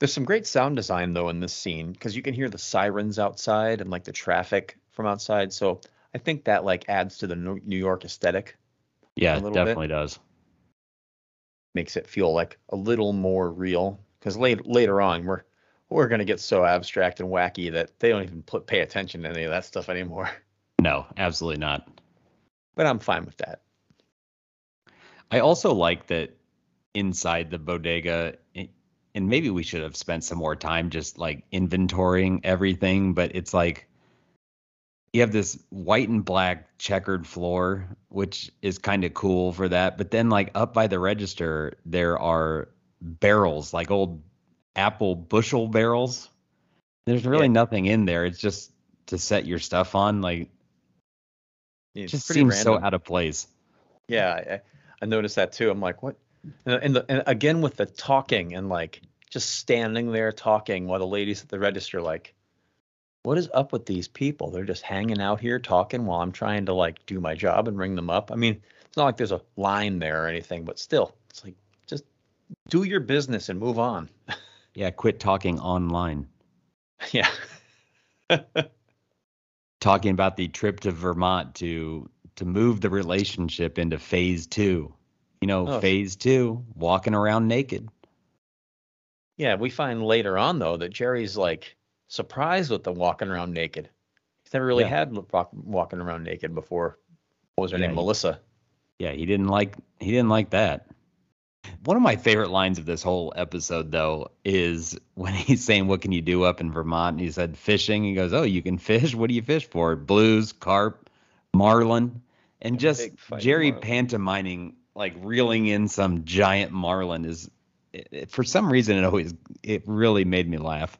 There's some great sound design though in this scene because you can hear the sirens outside and like the traffic from outside. So I think that like adds to the New York aesthetic. Yeah, it little bit. definitely does. Makes it feel like a little more real. Because later later on we're we're gonna get so abstract and wacky that they don't even put, pay attention to any of that stuff anymore. <laughs> No, absolutely not. But I'm fine with that. I also like that inside the bodega, and maybe we should have spent some more time just like inventorying everything, but it's like you have this white and black checkered floor, which is kind of cool for that. But then, like up by the register, there are barrels, like old apple bushel barrels. There's really Yeah. nothing in there. It's just to set your stuff on. Like, it just seems so out of place. Yeah, I, I noticed that too. I'm like, what? And, and, the, and again with the talking and like just standing there talking while the ladies at the register like, what is up with these people? They're just hanging out here talking while I'm trying to like do my job and ring them up. I mean, it's not like there's a line there or anything, but still, it's like just do your business and move on. <laughs> Yeah, quit talking online. <laughs> yeah. talking about the trip to Vermont to to move the relationship into phase two. You know, Oh. phase two, walking around naked. Yeah, we find later on though that Jerry's like surprised with the walking around naked. He's never really Yeah. had walking around naked before. What was her Yeah, name? he- Melissa. Yeah, he didn't like he didn't like that. One of my favorite lines of this whole episode though is when <laughs> he's saying what can you do up in Vermont and he said fishing. He goes, "Oh, you can fish. What do you fish for? Blues, carp, marlin." And just Jerry marlin. pantomiming like reeling in some giant marlin is it, it- for some reason it always it really made me laugh.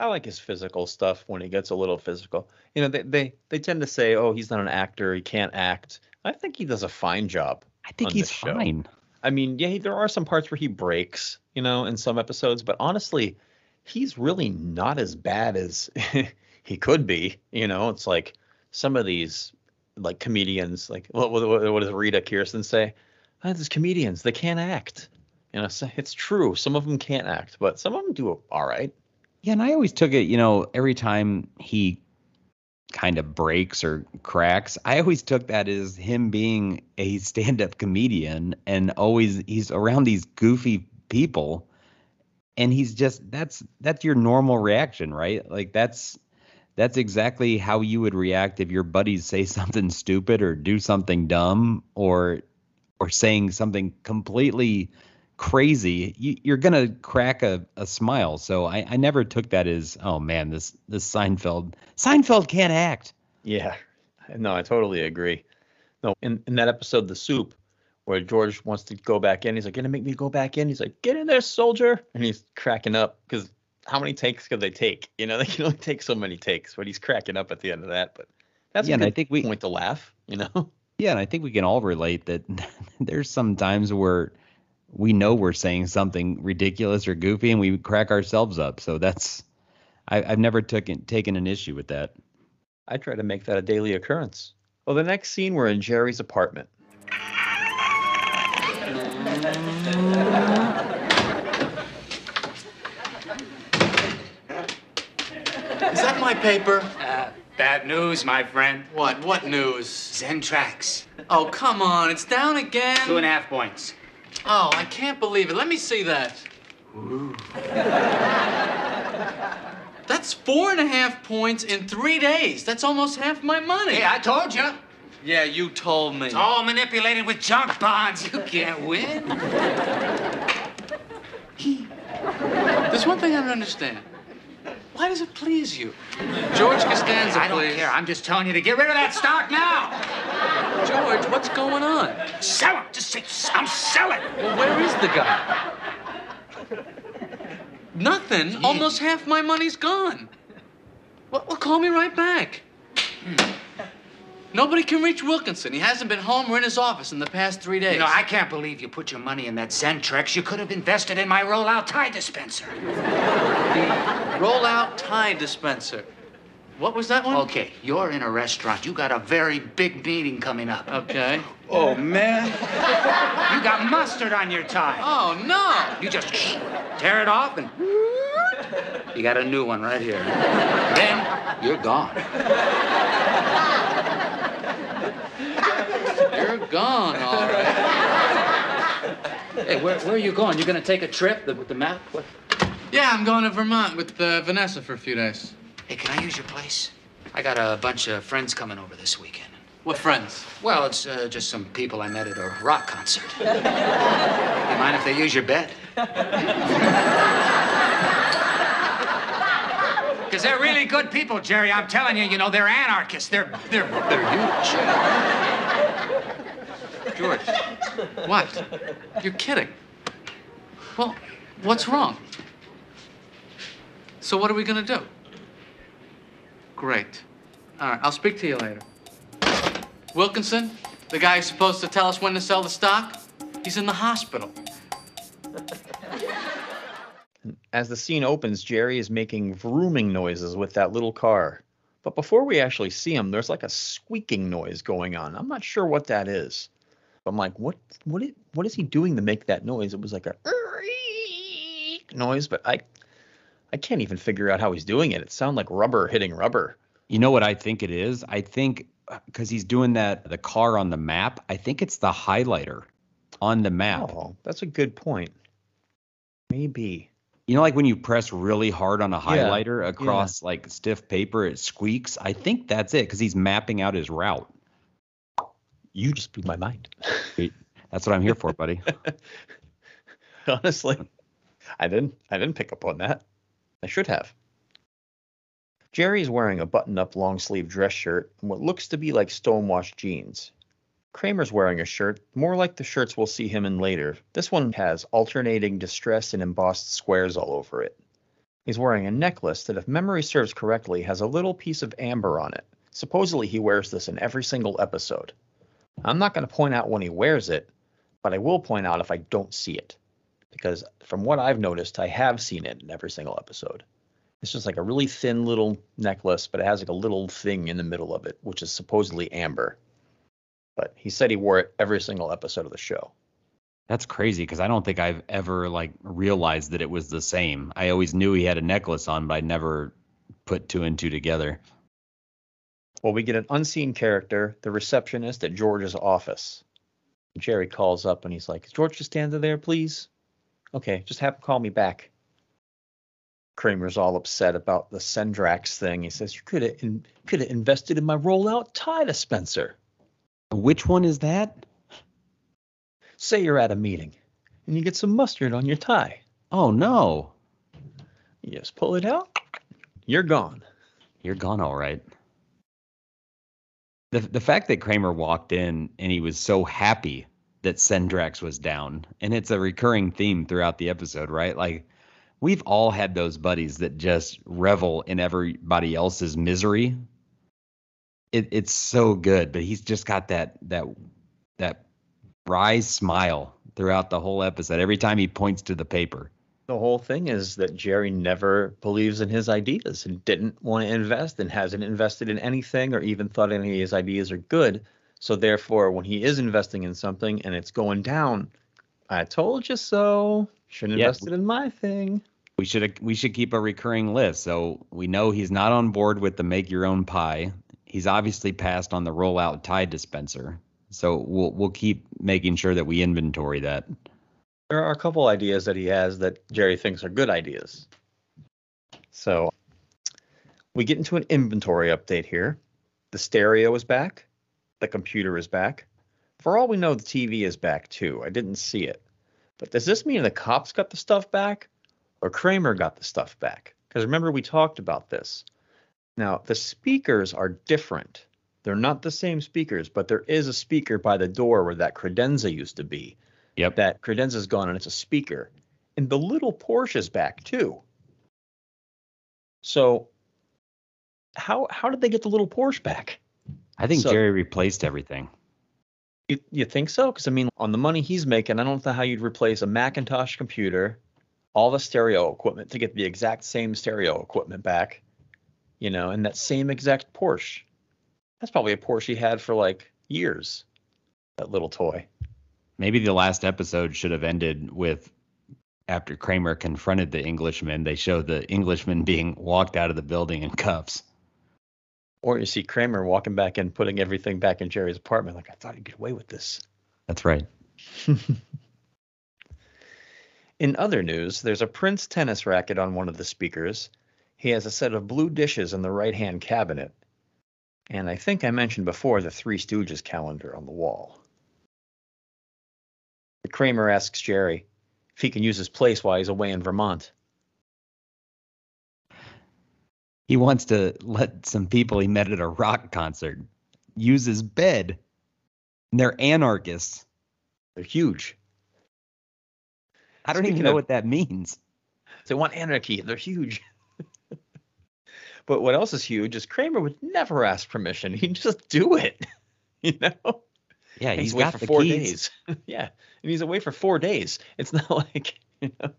I like his physical stuff when he gets a little physical. You know, they they, they tend to say, "Oh, he's not an actor. He can't act." I think he does a fine job. I think he's fine. I mean, yeah, he- there are some parts where he breaks, you know, in some episodes, but honestly, he's really not as bad as <laughs> he could be. You know, it's like some of these like comedians, like what, what, what does Rita Kirsten say? Ah, these comedians, they can't act. You know, so it's true. Some of them can't act, but some of them do all right. Yeah, and I always took it, you know, every time he kind of breaks or cracks, I always took that as him being a <laughs> stand-up comedian and always he's around these goofy people and he's just that's that's your normal reaction, right? Like that's that's exactly how you would react if your buddies say <laughs> something stupid or do something dumb or or saying something completely crazy, you, you're gonna crack a, a smile. So I, I never took that as, oh man, this this Seinfeld Seinfeld can't act. Yeah, no, I totally agree. No, in, in that episode, The Soup, where George wants to go back in, he's like, gonna make me go back in. He's like, get in there, soldier. And he's cracking up because how many takes could they take? You know, <laughs> they can only take so many takes, but he's cracking up at the end of that. But that's Yeah, and I think we- point to laugh, you know? <laughs> Yeah, and I think we can all relate that <laughs> there's some times where we know we're saying something ridiculous or goofy and we crack ourselves up. So that's I, have never taken taken an issue with that. I try to make that a daily occurrence. Well, the next scene we're in Jerry's apartment. Is that my paper? Uh, bad news, my friend. What? What news? Sendrax. Oh, come on. It's down again. Two and a half points. Oh, I can't believe it. Let me see that. That's four and a half points in three days. That's almost half my money. Hey, I told you. Yeah, you told me. It's all manipulated with junk bonds. You can't win. <laughs> There's one thing I don't understand. Why does it please you? George Costanza, I don't please. care. I'm just telling you to get rid of that stock now. George, what's going on? Sell it. Just say, I'm selling. Well, where is the guy? Nothing. Almost half my money's gone. Well, well, call me right back. Hmm. Nobody can reach Wilkinson. He hasn't been home or in his office in the past three days. You know, I can't believe you put your money in that Sendrax. You could have invested in my roll-out tie dispenser. <laughs> Roll-out tie dispenser. What was that one? Okay, you're in a restaurant. You got a very big meeting coming up. Okay. Oh, man. You got mustard on your tie. Oh, no. You just tear it off and you got a new one right here. Then you're gone. You're gone, all right. Hey, where, where are you going? You are gonna take a trip the, with the map? What? Yeah, I'm going to Vermont with uh, Vanessa for a few days. Hey, can I use your place? I got a bunch of friends coming over this weekend. What friends? Well, it's uh, just some people I met at a rock concert. <laughs> you mind if they use your bed? <laughs> Because they're really good people, Jerry. I'm telling you, you know, they're anarchists. They're they're they're huge. George. What? You're kidding. Well, what's wrong? So what are we gonna do? Great. All right, I'll speak to you later. Wilkinson, the guy who's supposed to tell us when to sell the stock, he's in the hospital. <laughs> As the scene opens, Jerry is making vrooming noises with that little car. But before we actually see him, there's like a squeaking noise going on. I'm not sure what that is. I'm like, what what is, what is he doing to make that noise? It was like a <laughs> noise, but I I can't even figure out how he's doing it. It sounded like rubber hitting rubber. You know what I think it is? I think uh, because he's doing that the car on the map. I think it's the highlighter on the map. Oh, that's a good point. Maybe. You know, like when you press really hard on a Yeah, highlighter across like stiff paper, it squeaks. I think that's it because he's mapping out his route. You just blew my mind. That's what I'm here for, buddy. <laughs> Honestly, <laughs> I didn't I didn't pick up on that. I should have. Jerry is wearing a button-up long-sleeve dress shirt and what looks to be like stonewashed jeans. Kramer's wearing a shirt more like the shirts we'll see him in later. This one has alternating distress and embossed squares all over it. He's wearing a necklace that, if memory serves correctly, has a little piece of amber on it. Supposedly, he wears this in every single episode. I'm not going to point out when he wears it, but I will point out if I don't see it. Because from what I've noticed, I have seen it in every single episode. It's just like a really thin little necklace, but it has like a little thing in the middle of it, which is supposedly amber. But he said he wore it every single episode of the show. That's crazy because I don't think I've ever like realized that it was the same. I always knew he had a necklace on, but I never put two and two together. Well, we get an unseen character, the receptionist at George's office. Jerry calls up and he's like, Is George Costanza there, please? Okay, just have him call me back. Kramer's all upset about the Sendrax thing. He says, You could have in, could have invested in my rollout tie dispenser. Which one is that? Say you're at a meeting and you get some mustard on your tie. Oh no. You just pull it out, you're gone. You're gone all right. The the fact that Kramer walked in and he was so happy that Sendrax was down, and it's a recurring theme throughout the episode, right? Like we've all had those buddies that just revel in everybody else's misery. It, it's so good, but he's just got that that that wry smile throughout the whole episode. Every time he points to the paper. The whole thing is that Jerry never believes in his ideas and didn't want to invest and hasn't invested in anything or even thought any of his ideas are good. So therefore, when he is investing in something and it's going down, I told you so. Should have Yeah. invested in my thing. We should we should keep a recurring list. So we know he's not on board with the make your own pie. He's obviously passed on the rollout Tide dispenser. So we'll we'll keep making sure that we inventory that. There are a couple ideas that he has that Jerry thinks are good ideas. So we get into an inventory update here. The stereo is back. The computer is back. For all we know, the TV is back too. I didn't see it. But does this mean the cops got the stuff back or Kramer got the stuff back? Because remember, we talked about this. Now, the speakers are different. They're not the same speakers, but there is a speaker by the door where that credenza used to be. Yep. That credenza's gone and it's a speaker. And the little Porsche is back too. So how how did they get the little Porsche back? I think So- Jerry replaced everything. You, you think so? Because I mean, on the money he's making, I don't know how you'd replace a Macintosh computer, all the stereo equipment to get the exact same stereo equipment back, you know, and that same exact Porsche. That's probably a Porsche he had for like years. That little toy. Maybe the last episode should have ended with after Kramer confronted the Englishman, they show the Englishman being walked out of the building in cuffs. Or you see Kramer walking back and putting everything back in Jerry's apartment. Like I thought he'd get away with this. That's right. <laughs> In other news, there's a Prince tennis racket on one of the speakers. He has a set of blue dishes in the right hand cabinet. And I think I mentioned before the Three Stooges calendar on the wall. Kramer asks Jerry if he can use his place while he's away in Vermont. He wants to let some people he met at a rock concert use his bed. And they're anarchists. They're huge. I don't Speaking even know of- what that means. They want anarchy. They're huge. <laughs> but what else is huge is Kramer would never ask permission. He'd just do it. <laughs> You know? Yeah, And he's away got for the four keys. days. <laughs> yeah, and he's away for four days. It's not like you know,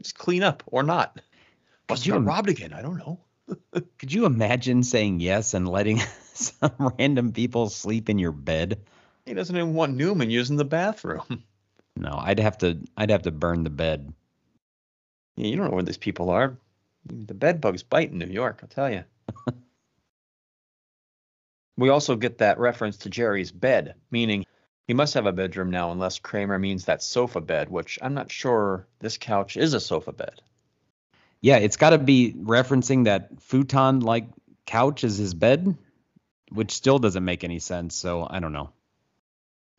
just clean up or not. Must you got robbed again. I don't know. <laughs> Could you imagine saying yes and letting <laughs> some random people sleep in your bed? He doesn't even want Newman using the bathroom. <laughs> No, I'd have to I'd have to burn the bed. Yeah, you don't know where these people are. The bed bugs bite in New York. I'll tell you. we also get that reference to Jerry's bed, meaning he must have a bedroom now, unless Kramer means that sofa bed, which I'm not sure this couch is a sofa bed. Yeah, it's got to be referencing that futon like couch as his bed, which still doesn't make any sense. So I don't know.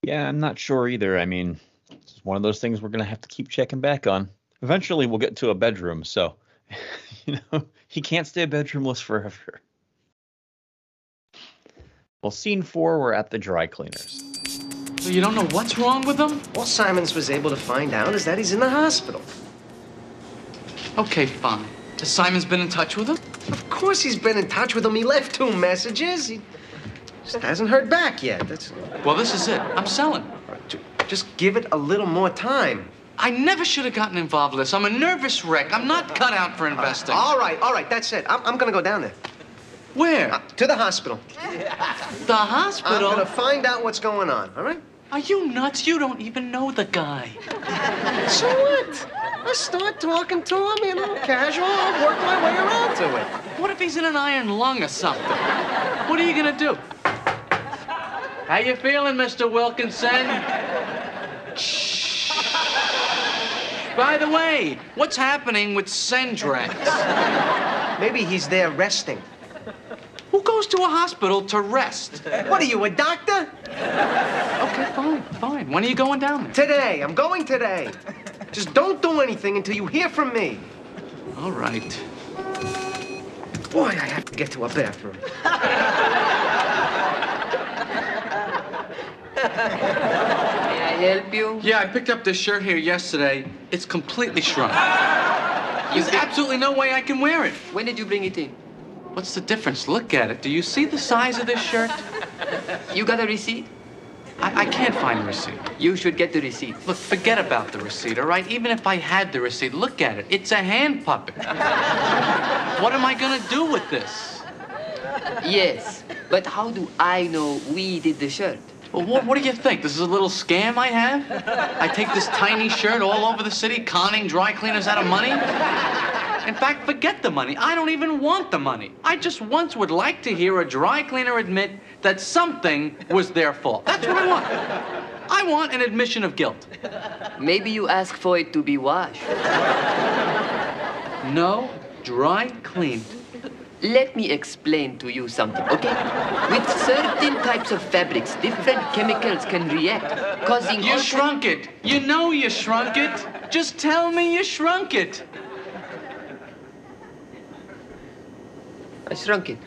Yeah, I'm not sure either. I mean, it's one of those things we're going to have to keep checking back on. Eventually, we'll get to a bedroom, so <laughs> you know he can't stay bedroomless forever. Well, scene four, we're at the dry cleaners. So you don't know what's wrong with him? All Simons was able to find out is that he's in the hospital. Okay, fine. Has Simon's been in touch with him? Of course he's been in touch with him. He left two messages. He just hasn't heard back yet. That's Well, this is it. I'm selling. just give it a little more time. I never should have gotten involved with this. I'm a nervous wreck. I'm not cut out for investing. All right, all right, that's it. I'm, I'm gonna go down there. Where? Uh, to the hospital. the hospital? I'm gonna find out what's going on, all right? Are you nuts? You don't even know the guy. <laughs> So what? I start talking to him, you know, casual. I'll work my way around to it. What if he's in an iron lung or something? What are you gonna do? How you feeling, Mr. Wilkinson? Shh. By the way, what's happening with Sendrax? Maybe he's there resting. Who goes to a hospital to rest? What are you, a doctor? Okay, fine, fine. When are you going down there? Today. I'm going today. Just don't do anything until you hear from me. All right. Boy, I have to get to a bathroom. May I help you? Yeah, I picked up this shirt here yesterday. It's completely shrunk. There's absolutely no way I can wear it. When did you bring it in? What's the difference? Look at it. Do you see the size of this shirt? You got a receipt? I, I can't find the receipt. You should get the receipt. Look, forget about the receipt, all right? Even if I had the receipt, look at it. It's a hand puppet. <laughs> what am I gonna do with this? Yes, but how do I know we did the shirt? Well, what, what do you think? This is a little scam I have? I take this tiny shirt all over the city, conning dry cleaners out of money? In fact, forget the money. I don't even want the money. I just once would like to hear a dry cleaner admit that something was their fault. That's what I want. I want an admission of guilt. Maybe you ask for it to be washed. No, dry clean. Let me explain to you something, okay? With certain types of fabrics, different chemicals can react, causing. You shrunk it. You know you shrunk it. Just tell me you shrunk it. I shrunk it.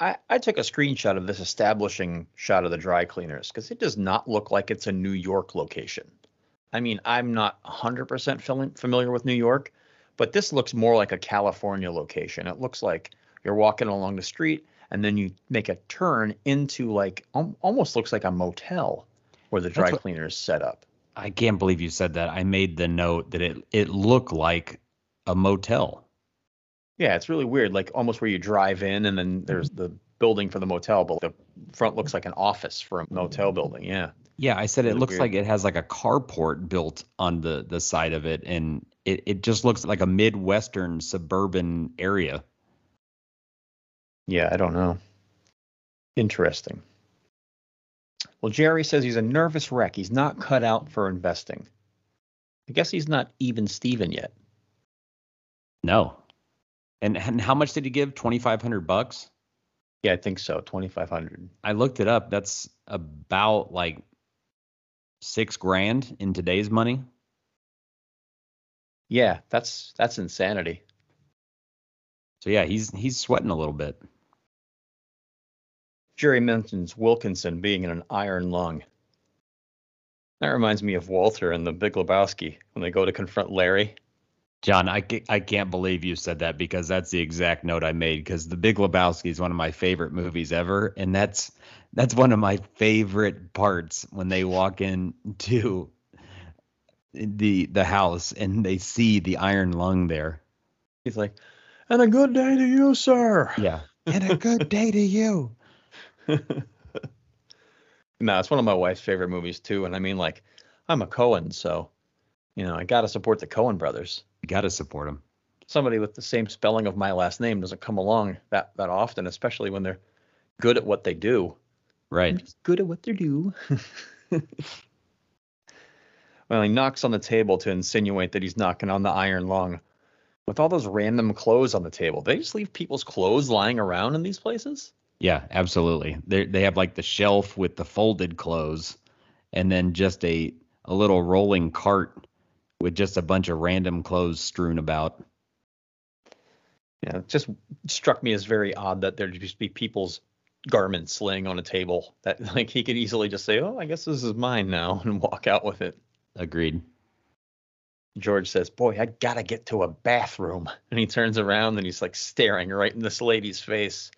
I, I took a screenshot of this establishing shot of the dry cleaners because it does not look like it's a New York location. I mean, I'm not 100% familiar with New York, but this looks more like a California location. It looks like you're walking along the street and then you make a turn into like al- almost looks like a motel where the dry what- cleaners set up. I can't believe you said that. I made the note that it it looked like a motel. Yeah, it's really weird. Like almost where you drive in and then there's the building for the motel, but the front looks like an office for a motel building. Yeah. Yeah, I said it Really looks weird. like it has like a carport built on the the side of it, and it it just looks like a midwestern suburban area. Yeah, I don't know. Interesting. Well, Jerry says he's a nervous wreck. He's not cut out for investing. I guess he's not even Steven yet. No. And and how much did he give? Twenty five hundred bucks. Yeah, I think so. Twenty five hundred. I looked it up. That's about like six grand in today's money. Yeah, that's that's insanity. So yeah, he's he's sweating a little bit. Jerry mentions Wilkinson being in an iron lung. That reminds me of Walter and the Big Lebowski when they go to confront Larry. John, I, I can't believe you said that because that's the exact note I made because The Big Lebowski is one of my favorite movies ever, and that's that's one of my favorite parts when they walk into the the house and they see the iron lung there. He's like, "And a good day to you, sir." Yeah, and a good day to you. <laughs> No, it's one of my wife's favorite movies too. And I mean, like, I'm a Cohen, so you know, I got to support the Cohen brothers. You got to support them. Somebody with the same spelling of my last name doesn't come along that that often, especially when they're good at what they do. Right. Just good at what they do. <laughs> well, he knocks on the table to insinuate that he's knocking on the iron lung. With all those random clothes on the table, they just leave people's clothes lying around in these places. Yeah, absolutely. They they have like the shelf with the folded clothes, and then just a a little rolling cart with just a bunch of random clothes strewn about. Yeah, it just struck me as very odd that there'd just be people's garments laying on a table that <laughs> like he could easily just say, "Oh, I guess this is mine now," and walk out with it. Agreed. George says, "Boy, I gotta get to a bathroom," and he turns around and he's like staring right in this lady's face.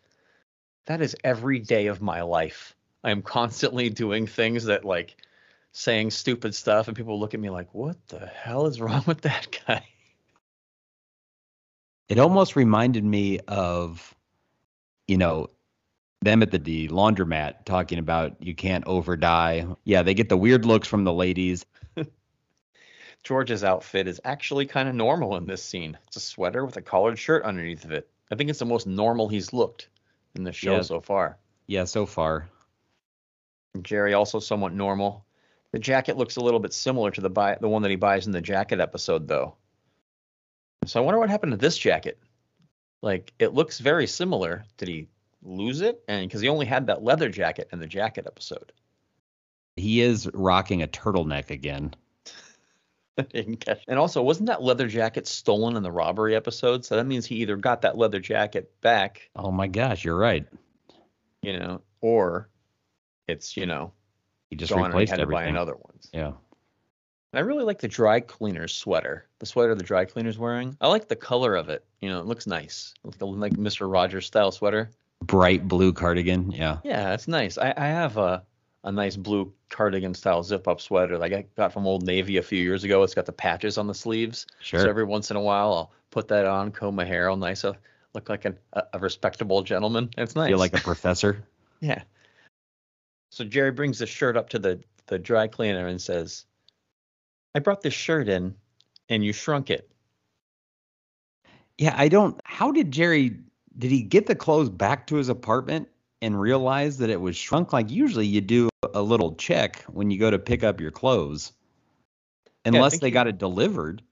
That is every day of my life. I am constantly doing things that like saying stupid stuff, and people look at me like, "What the hell is wrong with that <laughs> guy?" It almost reminded me of, you know, them at the D laundromat talking about you can't over dye. Yeah, they get the weird looks from the ladies. <laughs> George's outfit is actually kind of normal in this scene. It's a sweater with a collared shirt underneath of it. I think it's the most normal he's looked in the show Yeah. so far. Yeah, so far. Jerry also somewhat normal. The jacket looks a little bit similar to the buy the one that he buys in the jacket episode though. So I wonder what happened to this jacket. Like it looks very similar. Did he lose it? And because he only had that leather jacket in the jacket episode. He is rocking a turtleneck again. <laughs> And also, wasn't that leather jacket stolen in the robbery episode? So that means he either got that leather jacket back Oh my gosh, you're right. you know, or it's, you know, He just gone and replaced had to buy everything. another one. Yeah. And I really like the dry cleaner's sweater. The sweater the dry cleaner's wearing. I like the color of it. You know, it looks nice. Looks like Mr. Rogers style sweater. Bright blue cardigan. Yeah. Yeah, it's nice. I, I have a a nice blue cardigan style zip up sweater like I got from Old Navy a few years ago. It's got the patches on the sleeves. Sure. So every once in a while I'll put that on, comb my hair all nice, uh, look like an, a, a respectable gentleman. It's nice. Feel like a professor. <laughs> Yeah. So Jerry brings the shirt up to the the dry cleaner and says, "I brought this shirt in, and you shrunk it." Yeah, I don't. How did Jerry? Did he get the clothes back to his apartment and realize that it was shrunk? Like usually you do a little check when you go to pick up your clothes, unless think they got it delivered.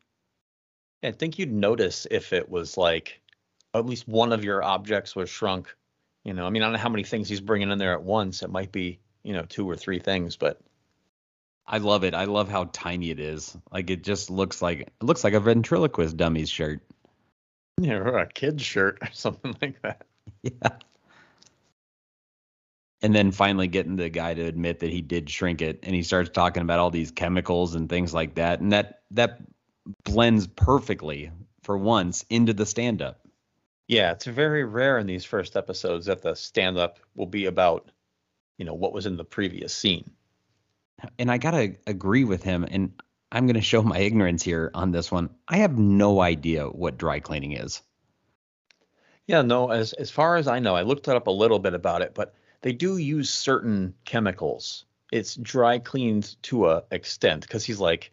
I think you'd notice if it was like at least one of your objects was shrunk. You know, I mean, I don't know how many things he's bringing in there at once. It might be, you know, two or three things, but I love it. I love how tiny it is. Like it just looks like it looks like a ventriloquist dummy's shirt. <laughs> yeah, or a kid's shirt or something like that. <laughs> Yeah. And then finally getting the guy to admit that he did shrink it and he starts talking about all these chemicals and things like that and that that blends perfectly for once into the stand up. Yeah, it's very rare in these first episodes that the stand up will be about, you know, what was in the previous scene. And I got to agree with him and I'm going to show my ignorance here on this one. I have no idea what dry cleaning is. Yeah, no, as as far as I know, I looked it up a little bit about it, but they do use certain chemicals. It's dry cleaned to a extent because he's like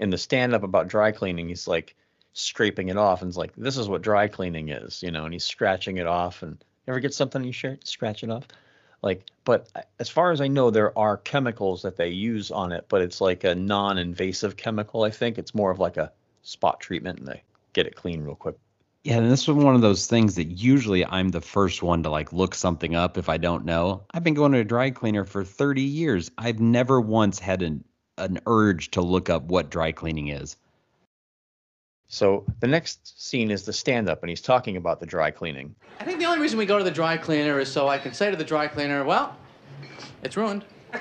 in the stand up about dry cleaning, he's like scraping it off and it's like this is what dry cleaning is, you know, and he's scratching it off and ever get something in your shirt, scratch it off. Like, but uh, as far as I know, there are chemicals that they use on it, but it's like a non-invasive chemical. I think it's more of like a spot treatment, and they get it clean real quick. Yeah, and this was one of those things that usually I'm the first one to like look something up if I don't know. I've been going to a dry cleaner for 30 years. I've never once had an an urge to look up what dry cleaning is. So the next scene is the stand-up, and he's talking about the dry cleaning. I think the only reason we go to the dry cleaner is so I can say to the dry cleaner, well, it's ruined. <laughs>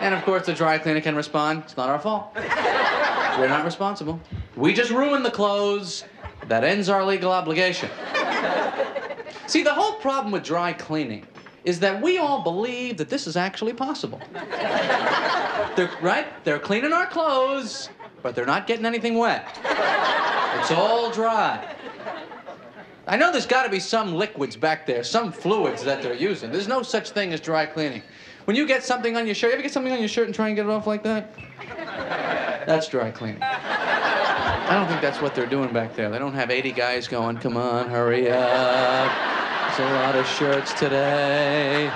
and of course, the dry cleaner can respond, it's not our fault. We're not responsible. We just ruined the clothes. That ends our legal obligation. See, the whole problem with dry cleaning is that we all believe that this is actually possible. They're, right? They're cleaning our clothes, but they're not getting anything wet. It's all dry. I know there's got to be some liquids back there, some fluids that they're using. There's no such thing as dry cleaning. When you get something on your shirt, you ever get something on your shirt and try and get it off like that? That's dry cleaning. I don't think that's what they're doing back there. They don't have 80 guys going, come on, hurry up. There's a lot of shirts today.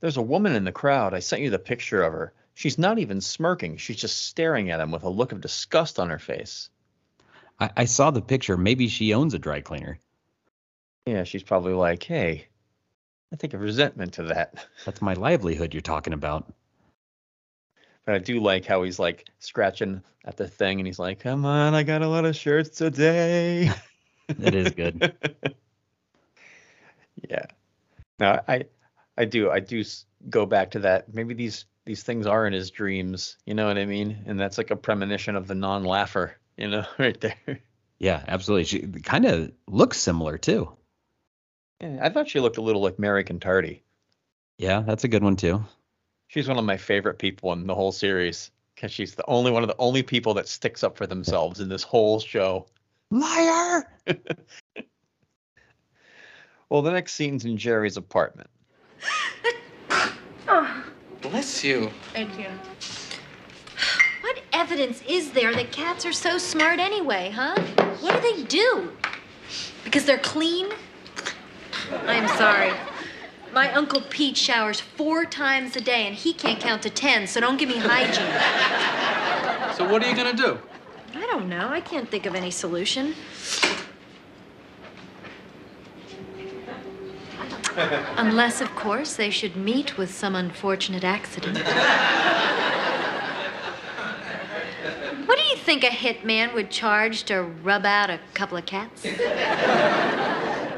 There's a woman in the crowd. I sent you the picture of her. She's not even smirking. She's just staring at him with a look of disgust on her face. I, I saw the picture. Maybe she owns a dry cleaner. Yeah, she's probably like, hey, I think of resentment to that. <laughs> That's my livelihood you're talking about. But I do like how he's like scratching at the thing and he's like, come on, I got a lot of shirts today. <laughs> It is good. <laughs> yeah. No, I I do I do go back to that. Maybe these these things are in his dreams, you know what I mean? And that's like a premonition of the non-laugher, you know, <laughs> right there. Yeah, absolutely. She kind of looks similar too. Yeah, I thought she looked a little like Mary Contardi. Yeah, that's a good one too. She's one of my favorite people in the whole series because she's the only one of the only people that sticks up for themselves in this whole show. Liar! <laughs> Well, the next scene's in Jerry's apartment. <laughs> Bless you. Thank you. What evidence is there that cats are so smart anyway, huh? What do they do? Because they're clean? I'm sorry. My Uncle Pete showers four times a day and he can't count to ten, so don't give me hygiene. So what are you gonna do? I don't know. I can't think of any solution. <laughs> Unless, of course, they should meet with some unfortunate accident. What do you think a hitman would charge to rub out a couple of cats?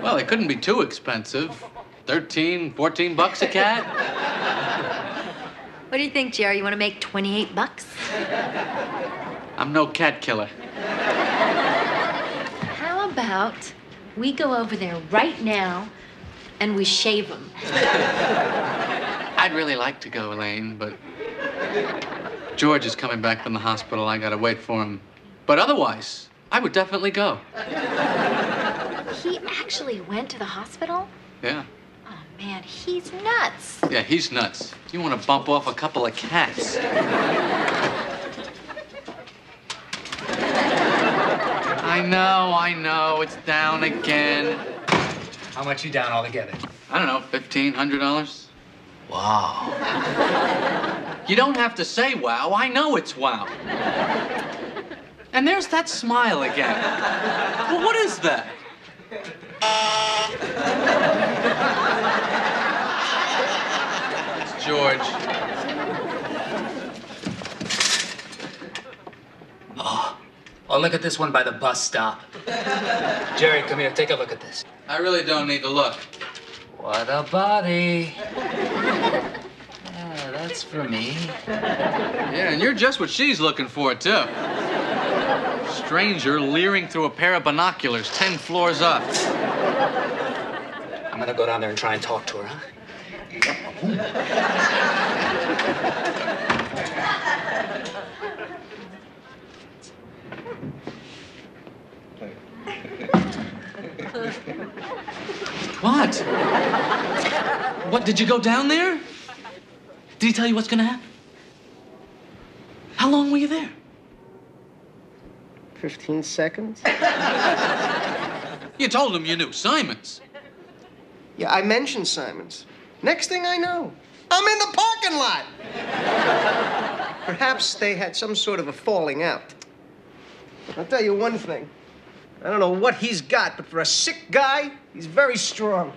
Well, it couldn't be too expensive. 13, 14 bucks a cat? What do you think, Jerry? You want to make 28 bucks? I'm no cat killer. How about we go over there right now and we shave them? <laughs> I'd really like to go, Elaine, but George is coming back from the hospital. I gotta wait for him. But otherwise, I would definitely go. He actually went to the hospital? Yeah. Oh, Man, he's nuts. Yeah, he's nuts. You want to bump off a couple of cats. I know, I know. It's down again. How much you down altogether? I don't know, fifteen hundred dollars. Wow. You don't have to say wow. I know it's wow. And there's that smile again. Well, what is that? It's George. Oh, oh, look at this one by the bus stop. <laughs> Jerry, come here. Take a look at this. I really don't need to look. What a body. Yeah, that's for me. Yeah, and you're just what she's looking for, too. Stranger leering through a pair of binoculars 10 floors up. I'm gonna go down there and try and talk to her, huh? <laughs> What? What, did you go down there? Did he tell you what's gonna happen? How long were you there? 15 seconds? You told him you knew Simons. Yeah, I mentioned Simons. Next thing I know, I'm in the parking lot. Perhaps they had some sort of a falling out. I'll tell you one thing. I don't know what he's got, but for a sick guy, he's very strong.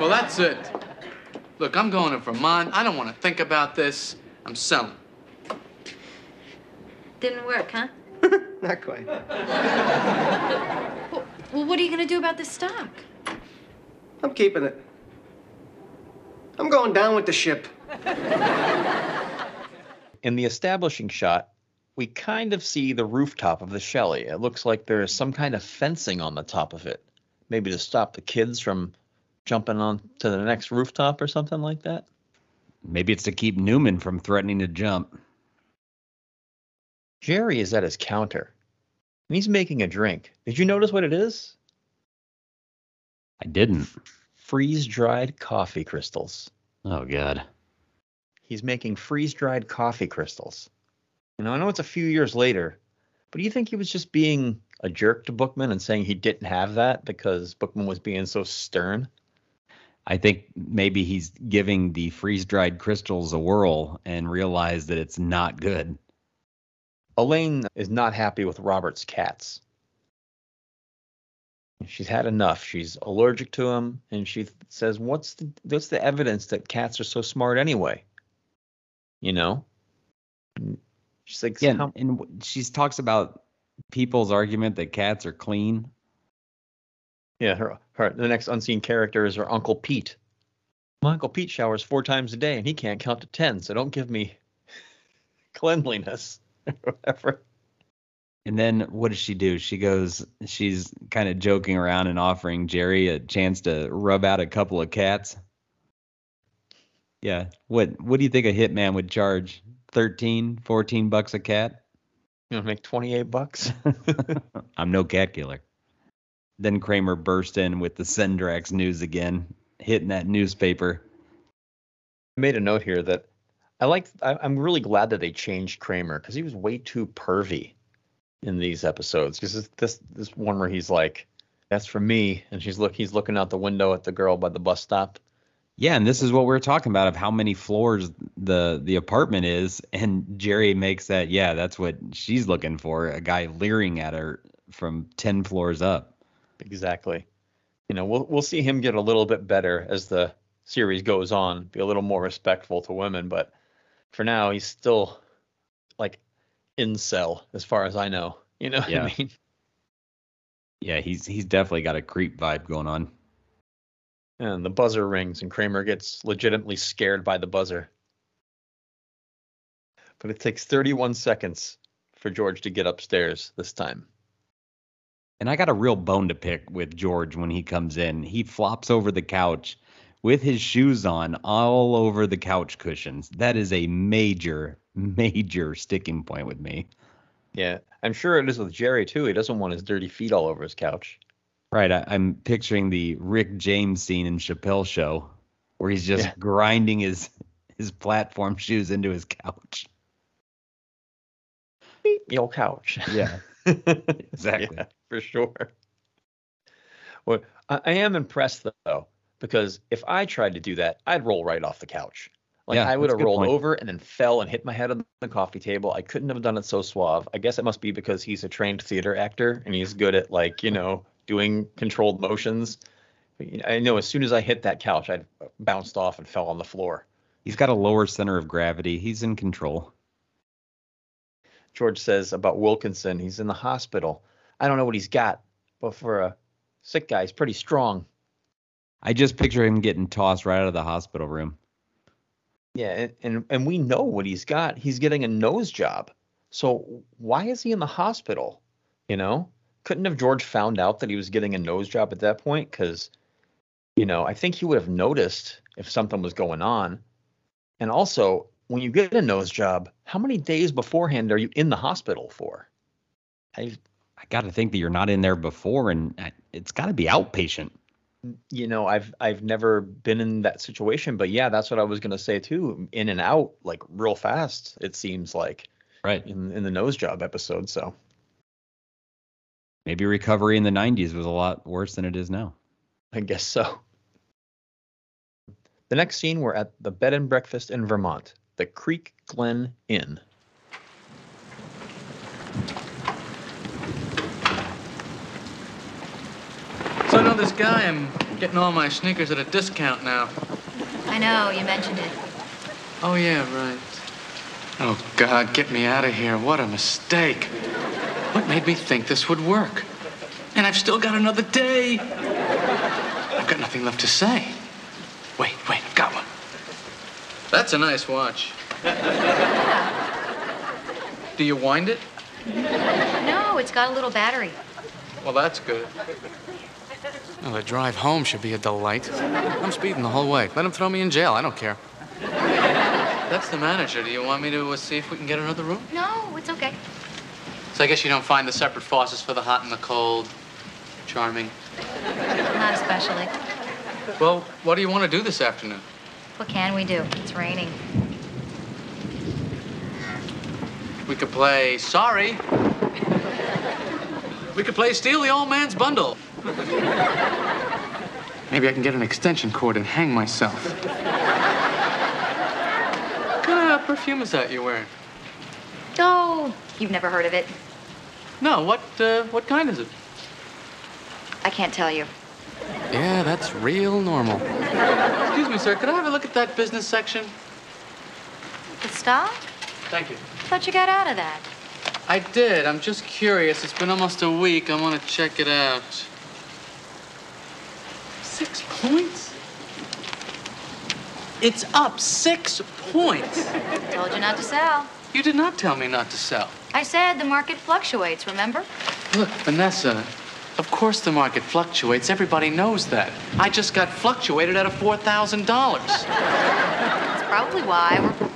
Well, that's it. Look, I'm going to Vermont. I don't want to think about this. I'm selling. Didn't work, huh? <laughs> Not quite. Well, what are you gonna do about this stock? I'm keeping it. I'm going down with the ship. In the establishing shot, we kind of see the rooftop of the Shelley. It looks like there is some kind of fencing on the top of it, maybe to stop the kids from jumping on to the next rooftop or something like that. Maybe it's to keep Newman from threatening to jump. Jerry is at his counter and he's making a drink. Did you notice what it is? I didn't. Freeze dried coffee crystals. Oh, God. He's making freeze dried coffee crystals. You know, I know it's a few years later, but do you think he was just being a jerk to Bookman and saying he didn't have that because Bookman was being so stern? I think maybe he's giving the freeze dried crystals a whirl and realized that it's not good. Elaine is not happy with Robert's cats. She's had enough. She's allergic to them, and she says, "What's the what's the evidence that cats are so smart anyway?" You know. She's like, Yeah, "How- and she talks about people's argument that cats are clean. Yeah, her, her the next unseen character is her Uncle Pete. My Uncle Pete showers four times a day and he can't count to ten, so don't give me <laughs> cleanliness <laughs> or whatever. And then what does she do? She goes, she's kind of joking around and offering Jerry a chance to rub out a couple of cats. Yeah. What what do you think a hitman would charge? 13, 14 bucks a cat? You know, make twenty eight bucks. <laughs> <laughs> I'm no cat killer. Then Kramer burst in with the Sendrax news again, hitting that newspaper. I made a note here that I like. I'm really glad that they changed Kramer because he was way too pervy in these episodes. Because this this one where he's like, "That's for me," and she's look. He's looking out the window at the girl by the bus stop. Yeah, and this is what we are talking about of how many floors the the apartment is, and Jerry makes that. Yeah, that's what she's looking for. A guy leering at her from ten floors up. Exactly. You know, we'll we'll see him get a little bit better as the series goes on, be a little more respectful to women, but for now he's still like incel as far as I know. You know what Yeah. I mean? Yeah, he's he's definitely got a creep vibe going on. And the buzzer rings and Kramer gets legitimately scared by the buzzer. But it takes 31 seconds for George to get upstairs this time. And I got a real bone to pick with George when he comes in. He flops over the couch with his shoes on all over the couch cushions. That is a major, major sticking point with me. Yeah, I'm sure it is with Jerry too. He doesn't want his dirty feet all over his couch. Right. I, I'm picturing the Rick James scene in Chappelle Show, where he's just Yeah. grinding his his platform shoes into his couch. Old couch. Yeah. <laughs> Exactly. Yeah, for sure. Well, I, I am impressed though, because if I tried to do that, I'd roll right off the couch. Like Yeah, I would have rolled point. over and then fell and hit my head on the coffee table. I couldn't have done it so suave. I guess it must be because he's a trained theater actor and he's good at like, you know, doing controlled motions. But, you know, I know as soon as I hit that couch, I bounced off and fell on the floor. He's got a lower center of gravity. He's in control. George says about Wilkinson, he's in the hospital. I don't know what he's got, but for a sick guy, he's pretty strong. I just picture him getting tossed right out of the hospital room. Yeah, and, and and we know what he's got. He's getting a nose job. So why is he in the hospital? You know, couldn't have George found out that he was getting a nose job at that point? Because, you know, I think he would have noticed if something was going on. And also, when you get a nose job, how many days beforehand are you in the hospital for? I, I got to think that you're not in there before, and uh, it's got to be outpatient. Mm, you know, I've I've never been in that situation, but yeah, that's what I was gonna say too. In and out, like real fast. It seems like Right. in in the nose job episode. So Maybe recovery in the 90s was a lot worse than it is now. I guess so. The next scene, we're at the bed and breakfast in Vermont, the Creek Glen Inn. So I know this guy. I'm getting all my sneakers at a discount now. I know, you mentioned it. Oh, yeah, right. Oh, God, get me out of here. What a mistake. What made me think this would work? And I've still got another day. I've got nothing left to say. Wait, wait, I've got one. That's a nice watch. Do you wind it? No, it's got a little battery. Well, that's good. Well, the drive home should be a delight. I'm speeding the whole way. Let him throw me in jail. I don't care. That's the manager. Do you want me to uh, see if we can get another room? No, it's okay. So I guess you don't find the separate faucets for the hot and the cold charming. Not especially. Well, what do you want to do this afternoon? What can we do? It's raining. We could play Sorry. We could play Steal the Old Man's Bundle. Maybe I can get an extension cord and hang myself. What kind of perfume is that you're wearing? Oh, you've never heard of it. No, what uh, what kind is it? I can't tell you. Yeah, that's real normal. Excuse me, sir. Could I have a look at that business section? The stock? Thank you. Thought you got out of that. I did. I'm just curious. It's been almost a week. I want to check it out. Six points? It's up six points. I Told you not to sell. You did not tell me not to sell. I said the market fluctuates, remember? Look, Vanessa, of course the market fluctuates. Everybody knows that. I just got fluctuated out of $4,000. That's probably why we're.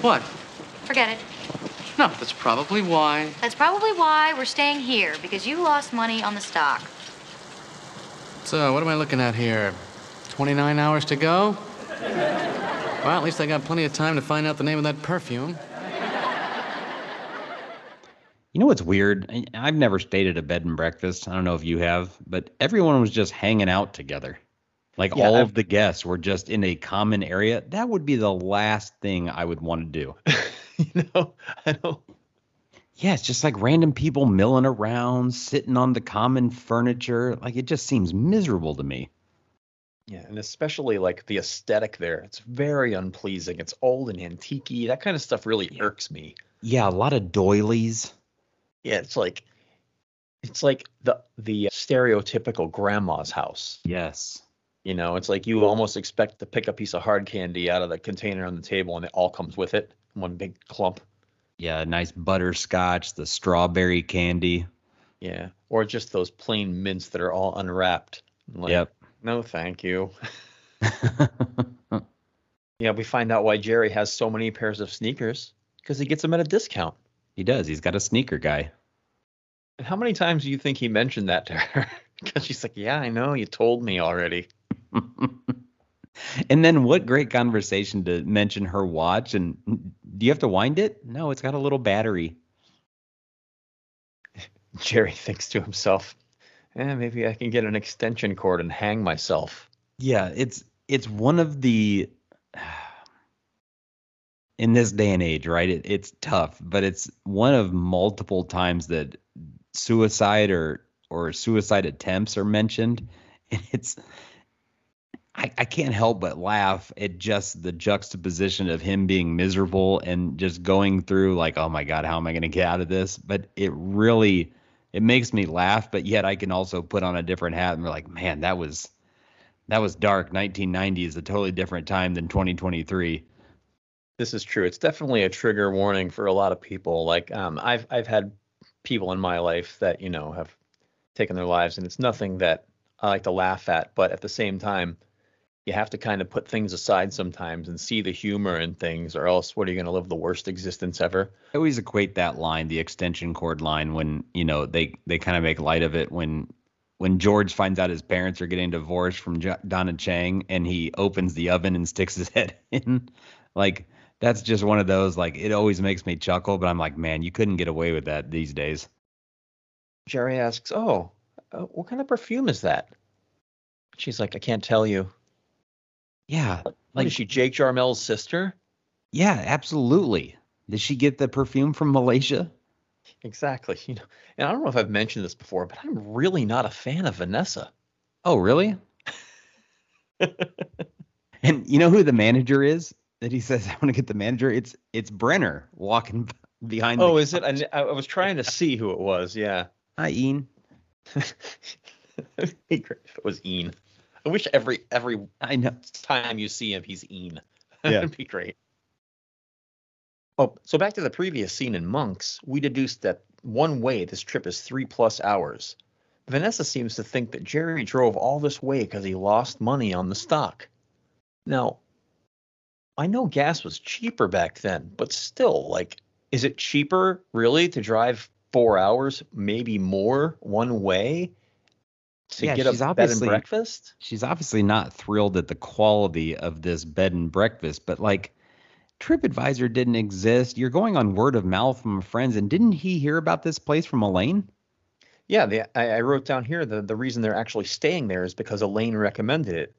what? Forget it. No, that's probably why. That's probably why we're staying here, because you lost money on the stock. So, what am I looking at here? 29 hours to go? Well, at least I got plenty of time to find out the name of that perfume. You know what's weird? I've never stayed at a bed and breakfast. I don't know if you have, but everyone was just hanging out together. Like Yeah, all I've- of the guests were just in a common area. That would be the last thing I would want to do. <laughs> you know, I don't. Yeah, it's just like random people milling around, sitting on the common furniture. Like it just seems miserable to me. Yeah, and especially like the aesthetic there. It's very unpleasing. It's old and antique That kind of stuff really irks me. Yeah, a lot of doilies. Yeah, it's like it's like the the stereotypical grandma's house. Yes. You know, it's like you almost expect to pick a piece of hard candy out of the container on the table and it all comes with it one big clump. Yeah, nice butterscotch, the strawberry candy. Yeah. Or just those plain mints that are all unwrapped. Like, Yep. No, thank you. <laughs> Yeah, we find out why Jerry has so many pairs of sneakers because he gets them at a discount. He does. He's got a sneaker guy. And how many times do you think he mentioned that to her? <laughs> Because she's like, yeah, I know. You told me already. <laughs> And then what great conversation to mention her watch and do you have to wind it? No, it's got a little battery. <laughs> Jerry thinks to himself, eh, maybe I can get an extension cord and hang myself. Yeah, it's it's one of the in this day and age, right? It, it's tough, but it's one of multiple times that suicide or or suicide attempts are mentioned, <laughs> and it's I, I can't help but laugh at just the juxtaposition of him being miserable and just going through like, oh my god, how am I going to get out of this? But it really it makes me laugh, but yet I can also put on a different hat and be like, man, that was that was dark. 1990 is a totally different time than 2023. This is true. It's definitely a trigger warning for a lot of people. Like um, I've I've had people in my life that you know have taken their lives, and it's nothing that I like to laugh at. But at the same time, you have to kind of put things aside sometimes and see the humor in things, or else what are you going to live the worst existence ever? I always equate that line, the extension cord line, when you know they they kind of make light of it when when George finds out his parents are getting divorced from Donna Chang, and he opens the oven and sticks his <laughs> head in, like that's just one of those like it always makes me chuckle, but I'm like, man, you couldn't get away with that these days. Jerry asks, "Oh, uh, what kind of perfume is that?" She's like, "I can't tell you." Yeah, Like, like is she Jake Jarmel's sister? yeah, absolutely. Did she get the perfume from Malaysia? Exactly. You know, and I don't know if I've mentioned this before, but I'm really not a fan of Vanessa. Oh, really? <laughs> and you know who the manager is that he says <laughs> I want to get the manager? It's it's Brenner walking behind. Oh, is it? I, I was trying to see who it was. Yeah. Hi, Ian. <laughs> It'd be great if it was Ian. I wish every every I know. time you see him, he's Ian. <laughs> Yeah. That'd be great. Oh, so back to the previous scene in Monks, we deduced that one way this trip is three plus hours. Vanessa seems to think that Jerry drove all this way because he lost money on the stock. Now, I know gas was cheaper back then, but still, like, is it cheaper really to drive four hours, maybe more, one way to Yeah, get a bed and breakfast? She's obviously not thrilled at the quality of this bed and breakfast, but like TripAdvisor didn't exist. You're going on word of mouth from friends, and didn't he hear about this place from Elaine? Yeah, the, I, I wrote down here the the reason they're actually staying there is because Elaine recommended it.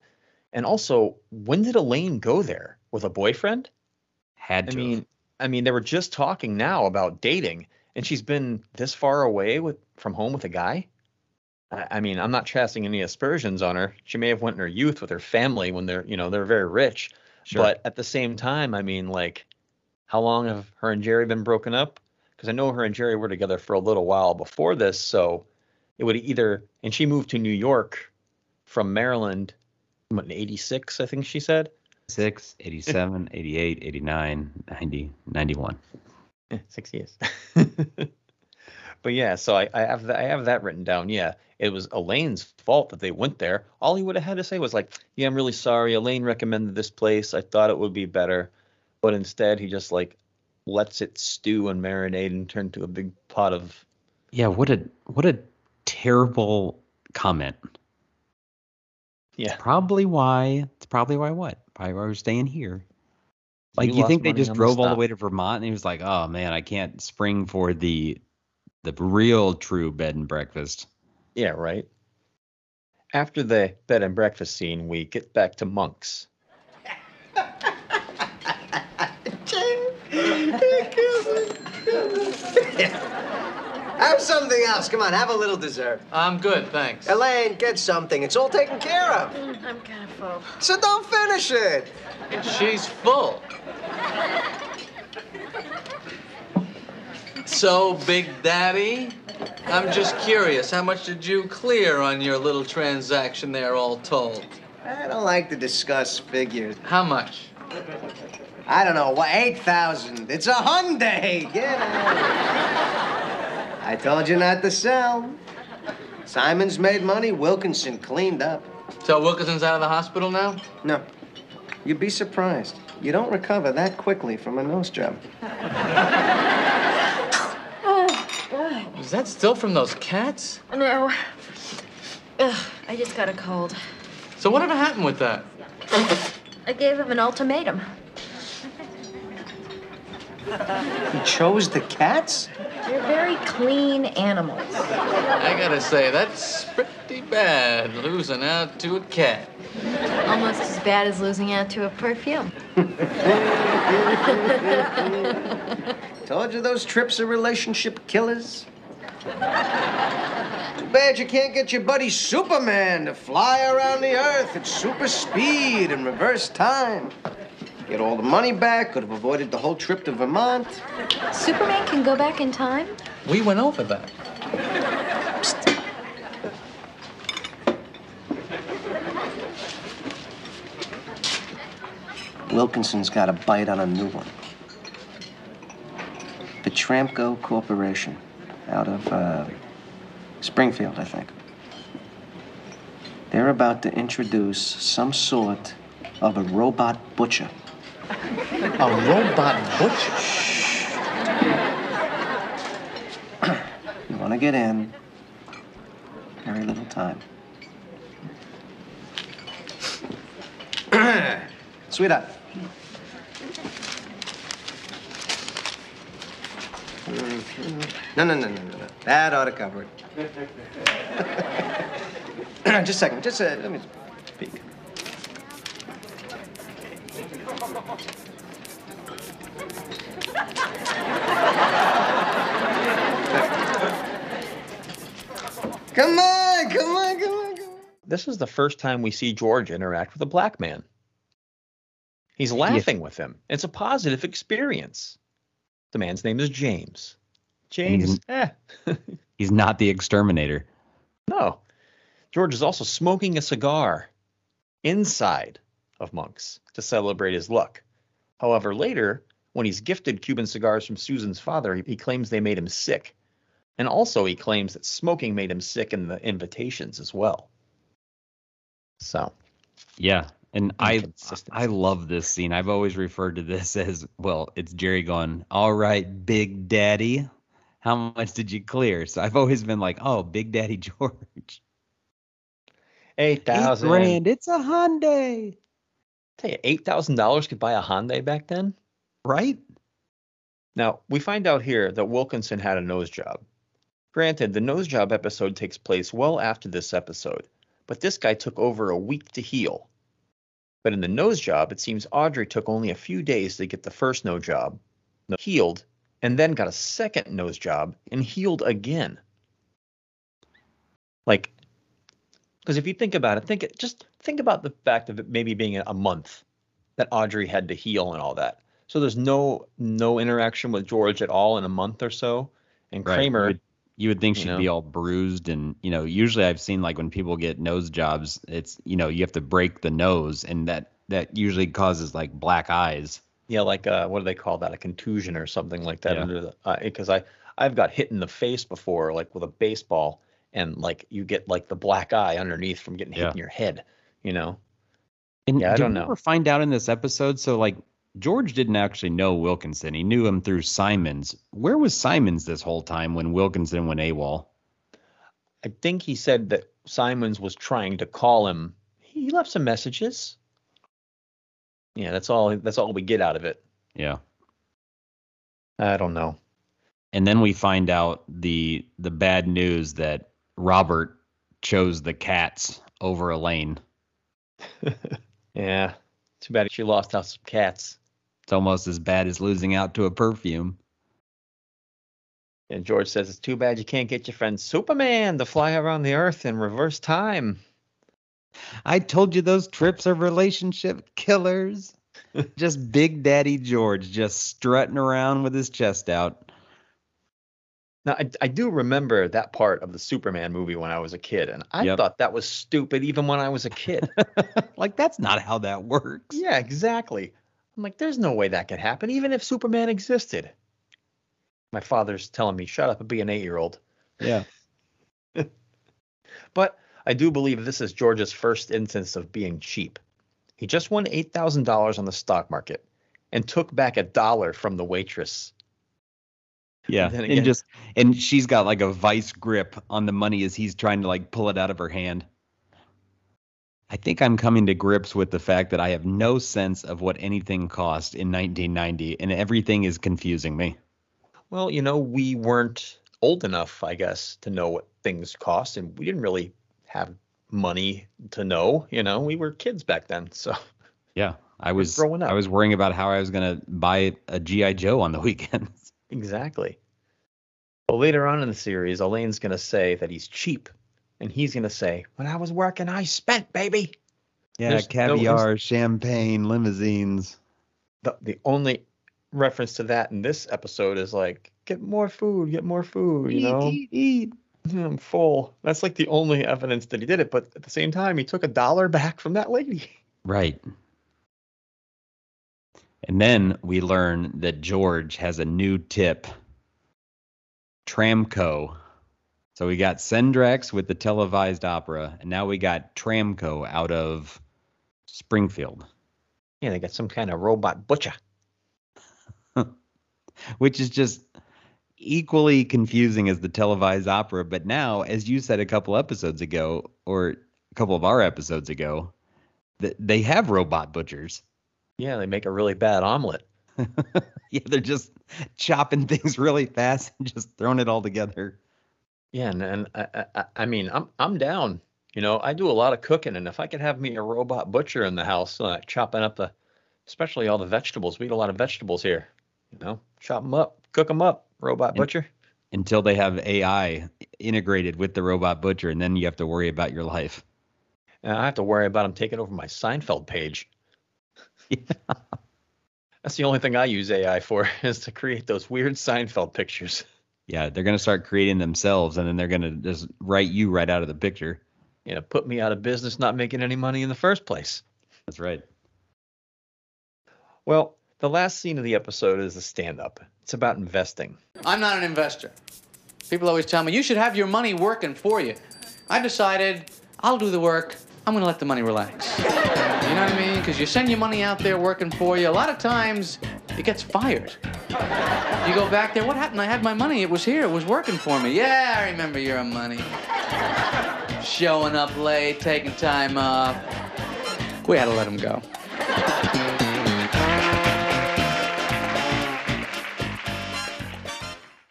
And also, when did Elaine go there with a boyfriend? Had to. I mean, I mean, they were just talking now about dating, and she's been this far away with from home with a guy. I, I mean, I'm not casting any aspersions on her. She may have went in her youth with her family when they're, you know, they're very rich. Sure. But at the same time, I mean, like, how long have her and Jerry been broken up? Because I know her and Jerry were together for a little while before this, so it would either. And she moved to New York from Maryland, what in '86, I think she said. 6, 87, <laughs> 88, 89, 90, 91. Eh, six years. <laughs> but yeah, so I, I have that, I have that written down. Yeah, it was Elaine's fault that they went there. All he would have had to say was like, "Yeah, I'm really sorry. Elaine recommended this place. I thought it would be better, but instead he just like lets it stew and marinate and turn to a big pot of Yeah, what a what a terrible comment. Yeah." Probably why it's probably why what? Probably why we're staying here. Like You you, think they just on the drove all the way to Vermont and he was like, "Oh man, I can't spring for the the real true bed and breakfast." Yeah, right. After the bed and breakfast scene, we get back to monks. <laughs> <laughs> Have something else. Come on, have a little dessert. I'm good, thanks. Elaine, get something. It's all taken care of. Mm, I'm kind of full. So don't finish it. She's full. So, Big Daddy, I'm just curious, how much did you clear on your little transaction there, all told? I don't like to discuss figures. How much? I don't know, what, 8,000. It's a Hyundai. Get out. I told you not to sell. Simon's made money, Wilkinson cleaned up. So Wilkinson's out of the hospital now? No. You'd be surprised. You don't recover that quickly from a nose job. <laughs> Oh, Is that still from those cats? No. Ugh, I just got a cold. So whatever happened with that? I gave him an ultimatum. He chose the cats? They're very clean animals. I gotta say, that's pretty bad, losing out to a cat. Almost as bad as losing out to a perfume. <laughs> Told you those trips are relationship killers. Too bad you can't get your buddy Superman to fly around the earth at super speed and reverse time. Get all the money back, could have avoided the whole trip to Vermont. Superman can go back in time? We went over that. Wilkinson's got a bite on a new one. The Tramco Corporation, out of uh, Springfield, I think. They're about to introduce some sort of a robot butcher. A robot butcher? You want to get in? Very little time. <clears throat> Sweetheart. No, no, no, no, no, no. That ought to cover it. <laughs> just a second. Just uh, let me peek. Come on, come on, come on, come on. This is the first time we see George interact with a black man. He's laughing with him. It's a positive experience. The man's name is James. James, he's- eh. <laughs> He's not the exterminator. No. George is also smoking a cigar inside of Monk's to celebrate his luck. However, later, when he's gifted Cuban cigars from Susan's father, he, claims they made him sick. And also, he claims that smoking made him sick in the invitations as well. So, Yeah. And I I love this scene. I've always referred to this <laughs> as well, it's Jerry going, All right, Big Daddy. How much did you clear? So I've always been like, Oh, Big Daddy <laughs> George. eight Eight thousand. grand. It's a Hyundai. Tell you, eight thousand dollars could buy a Hyundai back then. Right? Now, we find out here that Wilkinson had a nose job. Granted, the nose job episode takes place well after this episode, but this guy took over a week to heal. But in the nose job, it seems Audrey took only a few days to get the first nose job, healed, and then got a second nose job and healed again. Like, because if you think about it, think just think about the fact of it maybe being a month that Audrey had to heal and all that. So there's no no interaction with George at all in a month or so. And Right. Kramer, You would, you would think you she'd know. be all bruised and you know, usually I've seen like when people get nose jobs, it's you know, you have to break the nose and that that usually causes like black eyes. yeah, like uh, what do they call that? A contusion or something like that Yeah. under the because I I've got hit in the face before, like with a baseball, and like you get like the black eye underneath from getting hit Yeah. in your head. You know, And Yeah, I don't know. find out in this episode? So like George didn't actually know Wilkinson. He knew him through Simons. Where was Simons this whole time when Wilkinson went AWOL? I think he said that Simons was trying to call him. He left some messages. Yeah, that's all. That's all we get out of it. Yeah. I don't know. And then we find out the the bad news that Robert chose the cats over Elaine. <laughs> Yeah, too bad she lost out some cats. It's almost as bad as losing out to a perfume. And George says it's too bad you can't get your friend Superman to fly around the Earth in reverse time. I told you those trips are relationship killers. <laughs> just Big Daddy George just strutting around with his chest out. Now I, I do remember that part of the Superman movie when I was a kid, and I Yep. thought that was stupid even when I was a kid. <laughs> like that's not how that works. yeah, exactly. I'm like, there's no way that could happen, even if Superman existed. My father's telling me, shut up and be an eight-year-old. Yeah. <laughs> But I do believe this is George's first instance of being cheap. He just won $8,000 on the stock market and took back a dollar from the waitress. Yeah, and again- just and she's got like a vice grip on the money as he's trying to like pull it out of her hand. I think I'm coming to grips with the fact that I have no sense of what anything cost in 1990, and everything is confusing me. Well, you know, we weren't old enough, I guess, to know what things cost, and we didn't really have money to know. You know, we were kids back then, so Yeah, I was growing up. I was worrying about how I was gonna buy a GI Joe on the <laughs> weekends. Exactly. Well, later on in the series, Elaine's gonna say that he's cheap, and he's gonna say, "When I was working, I spent, baby." Yeah, There's no caviar, champagne, limousines. the the only reference to that in this episode is like, "Get more food, get more food," you know. eat, eat. Hmm, I'm full. That's like the only evidence that he did it. But at the same time, he took a dollar back from that lady. Right. And then we learn that George has a new tip. Tramco. So we got Sendrax with the televised opera, and now we got Tramco out of Springfield, Yeah, they got some kind of robot butcher. <laughs> which is just equally confusing as the televised opera. But now, as you said a couple episodes ago, or a couple of our episodes ago, that they have robot butchers. Yeah, they make a really bad omelet. <laughs> yeah, they're just chopping things really fast and just throwing it all together. Yeah, and, and I, I- I, mean, I'm I'm down. You know, I do a lot of cooking, and if I could have me a robot butcher in the house, uh, chopping up the, especially all the vegetables, we eat a lot of vegetables here. You know, chop them up, cook them up, robot And- butcher. Until they have AI integrated with the robot butcher, and then you have to worry about your life. And I have to worry about them taking over my Seinfeld page. <laughs> That's the only thing I use AI for <laughs> is to create those weird Seinfeld pictures. Yeah, they're gonna start creating themselves, and then they're gonna just write you right out of the picture. You know, put me out of business, not making any money in the first place. That's right. Well, the last scene of the episode is a stand-up. It's about investing. I'm not an investor. People always tell me you should have your money working for you. I decided I'll do the work. I'm gonna let the money relax. <laughs> You know what I mean? Because you send your money out there working for you. A lot of times it gets fired. You go back there. What happened? I had my money. It was here. It was working for me. Yeah, I remember your money. Showing up late, taking time off. We had to let him go.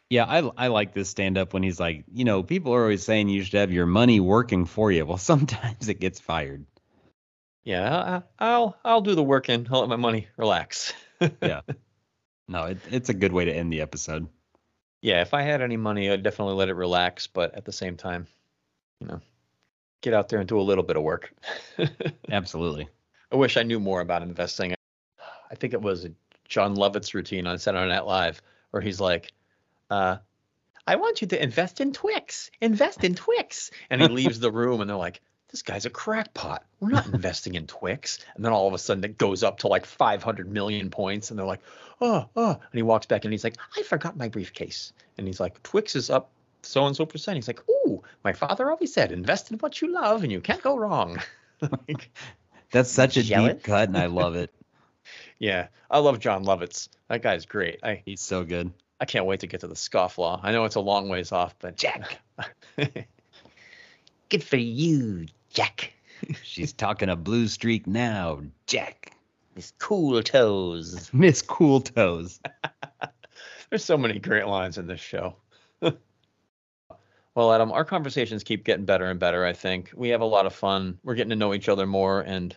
Yeah, I I like this stand up when he's like, you know, people are always saying you should have your money working for you. Well, <laughs> sometimes it gets fired. Yeah, I, I'll I'll do the work and I'll let my money relax. Yeah. <laughs> No, it, it's a good way to end the episode. yeah, if I had any money, I'd definitely let it relax, but at the same time, you know, get out there and do a little bit of work. <laughs> Absolutely. I wish I knew more about investing. I think it was Jon Lovitz routine on Saturday Night Live where he's like, uh, I want you to invest in Twix. Invest in Twix. And he leaves the <laughs> room and they're like, this guy's a crackpot. We're not <laughs> investing in Twix. And then all of a sudden it goes up to like 500 million points. And they're like, oh, oh. And he walks back and he's like, I forgot my briefcase. And he's like, Twix is up so and so percent. He's like, ooh, my father always said, invest in what you love and you can't go wrong. <laughs> Like, That's such a Jealous? deep cut, and I love it. <laughs> yeah, I love Jon Lovitz. That guy's great. I, He's so good. I can't wait to get to the scofflaw. I know it's a long ways off, but Jack. Good for you, Jack. <laughs> She's talking a blue streak now, Jack. Miss cool toes. <laughs> Miss Cool Toes. <laughs> There's so many great lines in this show. well, Adam, our conversations keep getting better and better, I think. We have a lot of fun. We're getting to know each other more, and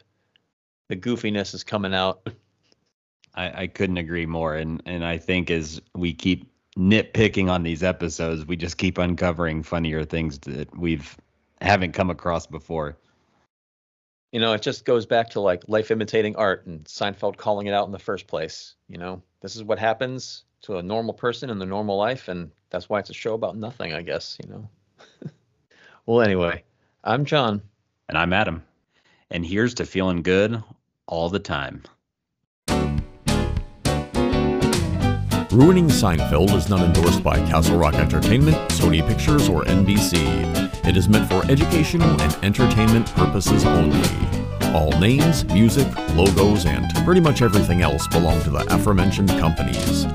the goofiness is coming out. I, I couldn't agree more. And and I think as we keep nitpicking on these episodes, we just keep uncovering funnier things that we've haven't come across before. You know, it just goes back to like life imitating art and Seinfeld calling it out in the first place. You know, this is what happens to a normal person in the normal life, and that's why it's a show about nothing, I guess, you know. <laughs> well, anyway, I'm John. And I'm Adam. And here's to feeling good all the time. Ruining Seinfeld is not endorsed by Castle Rock Entertainment, Sony Pictures, or NBC. It is meant for educational and entertainment purposes only. All names, music, logos, and pretty much everything else belong to the aforementioned companies.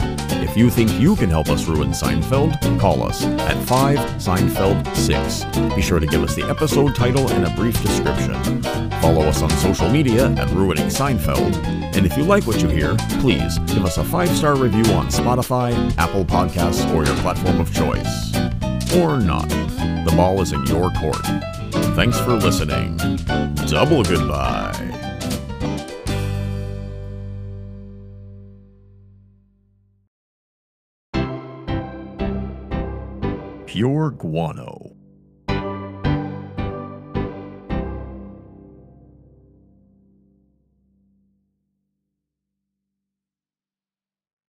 If you think you can help us ruin Seinfeld, call us at 5 Seinfeld 6. Be sure to give us the episode title and a brief description. Follow us on social media at Ruining Seinfeld. And if you like what you hear, please give us a five star review on Spotify, Apple Podcasts, or your platform of choice. Or not. The ball is in your court. Thanks for listening. Double goodbye. Pure guano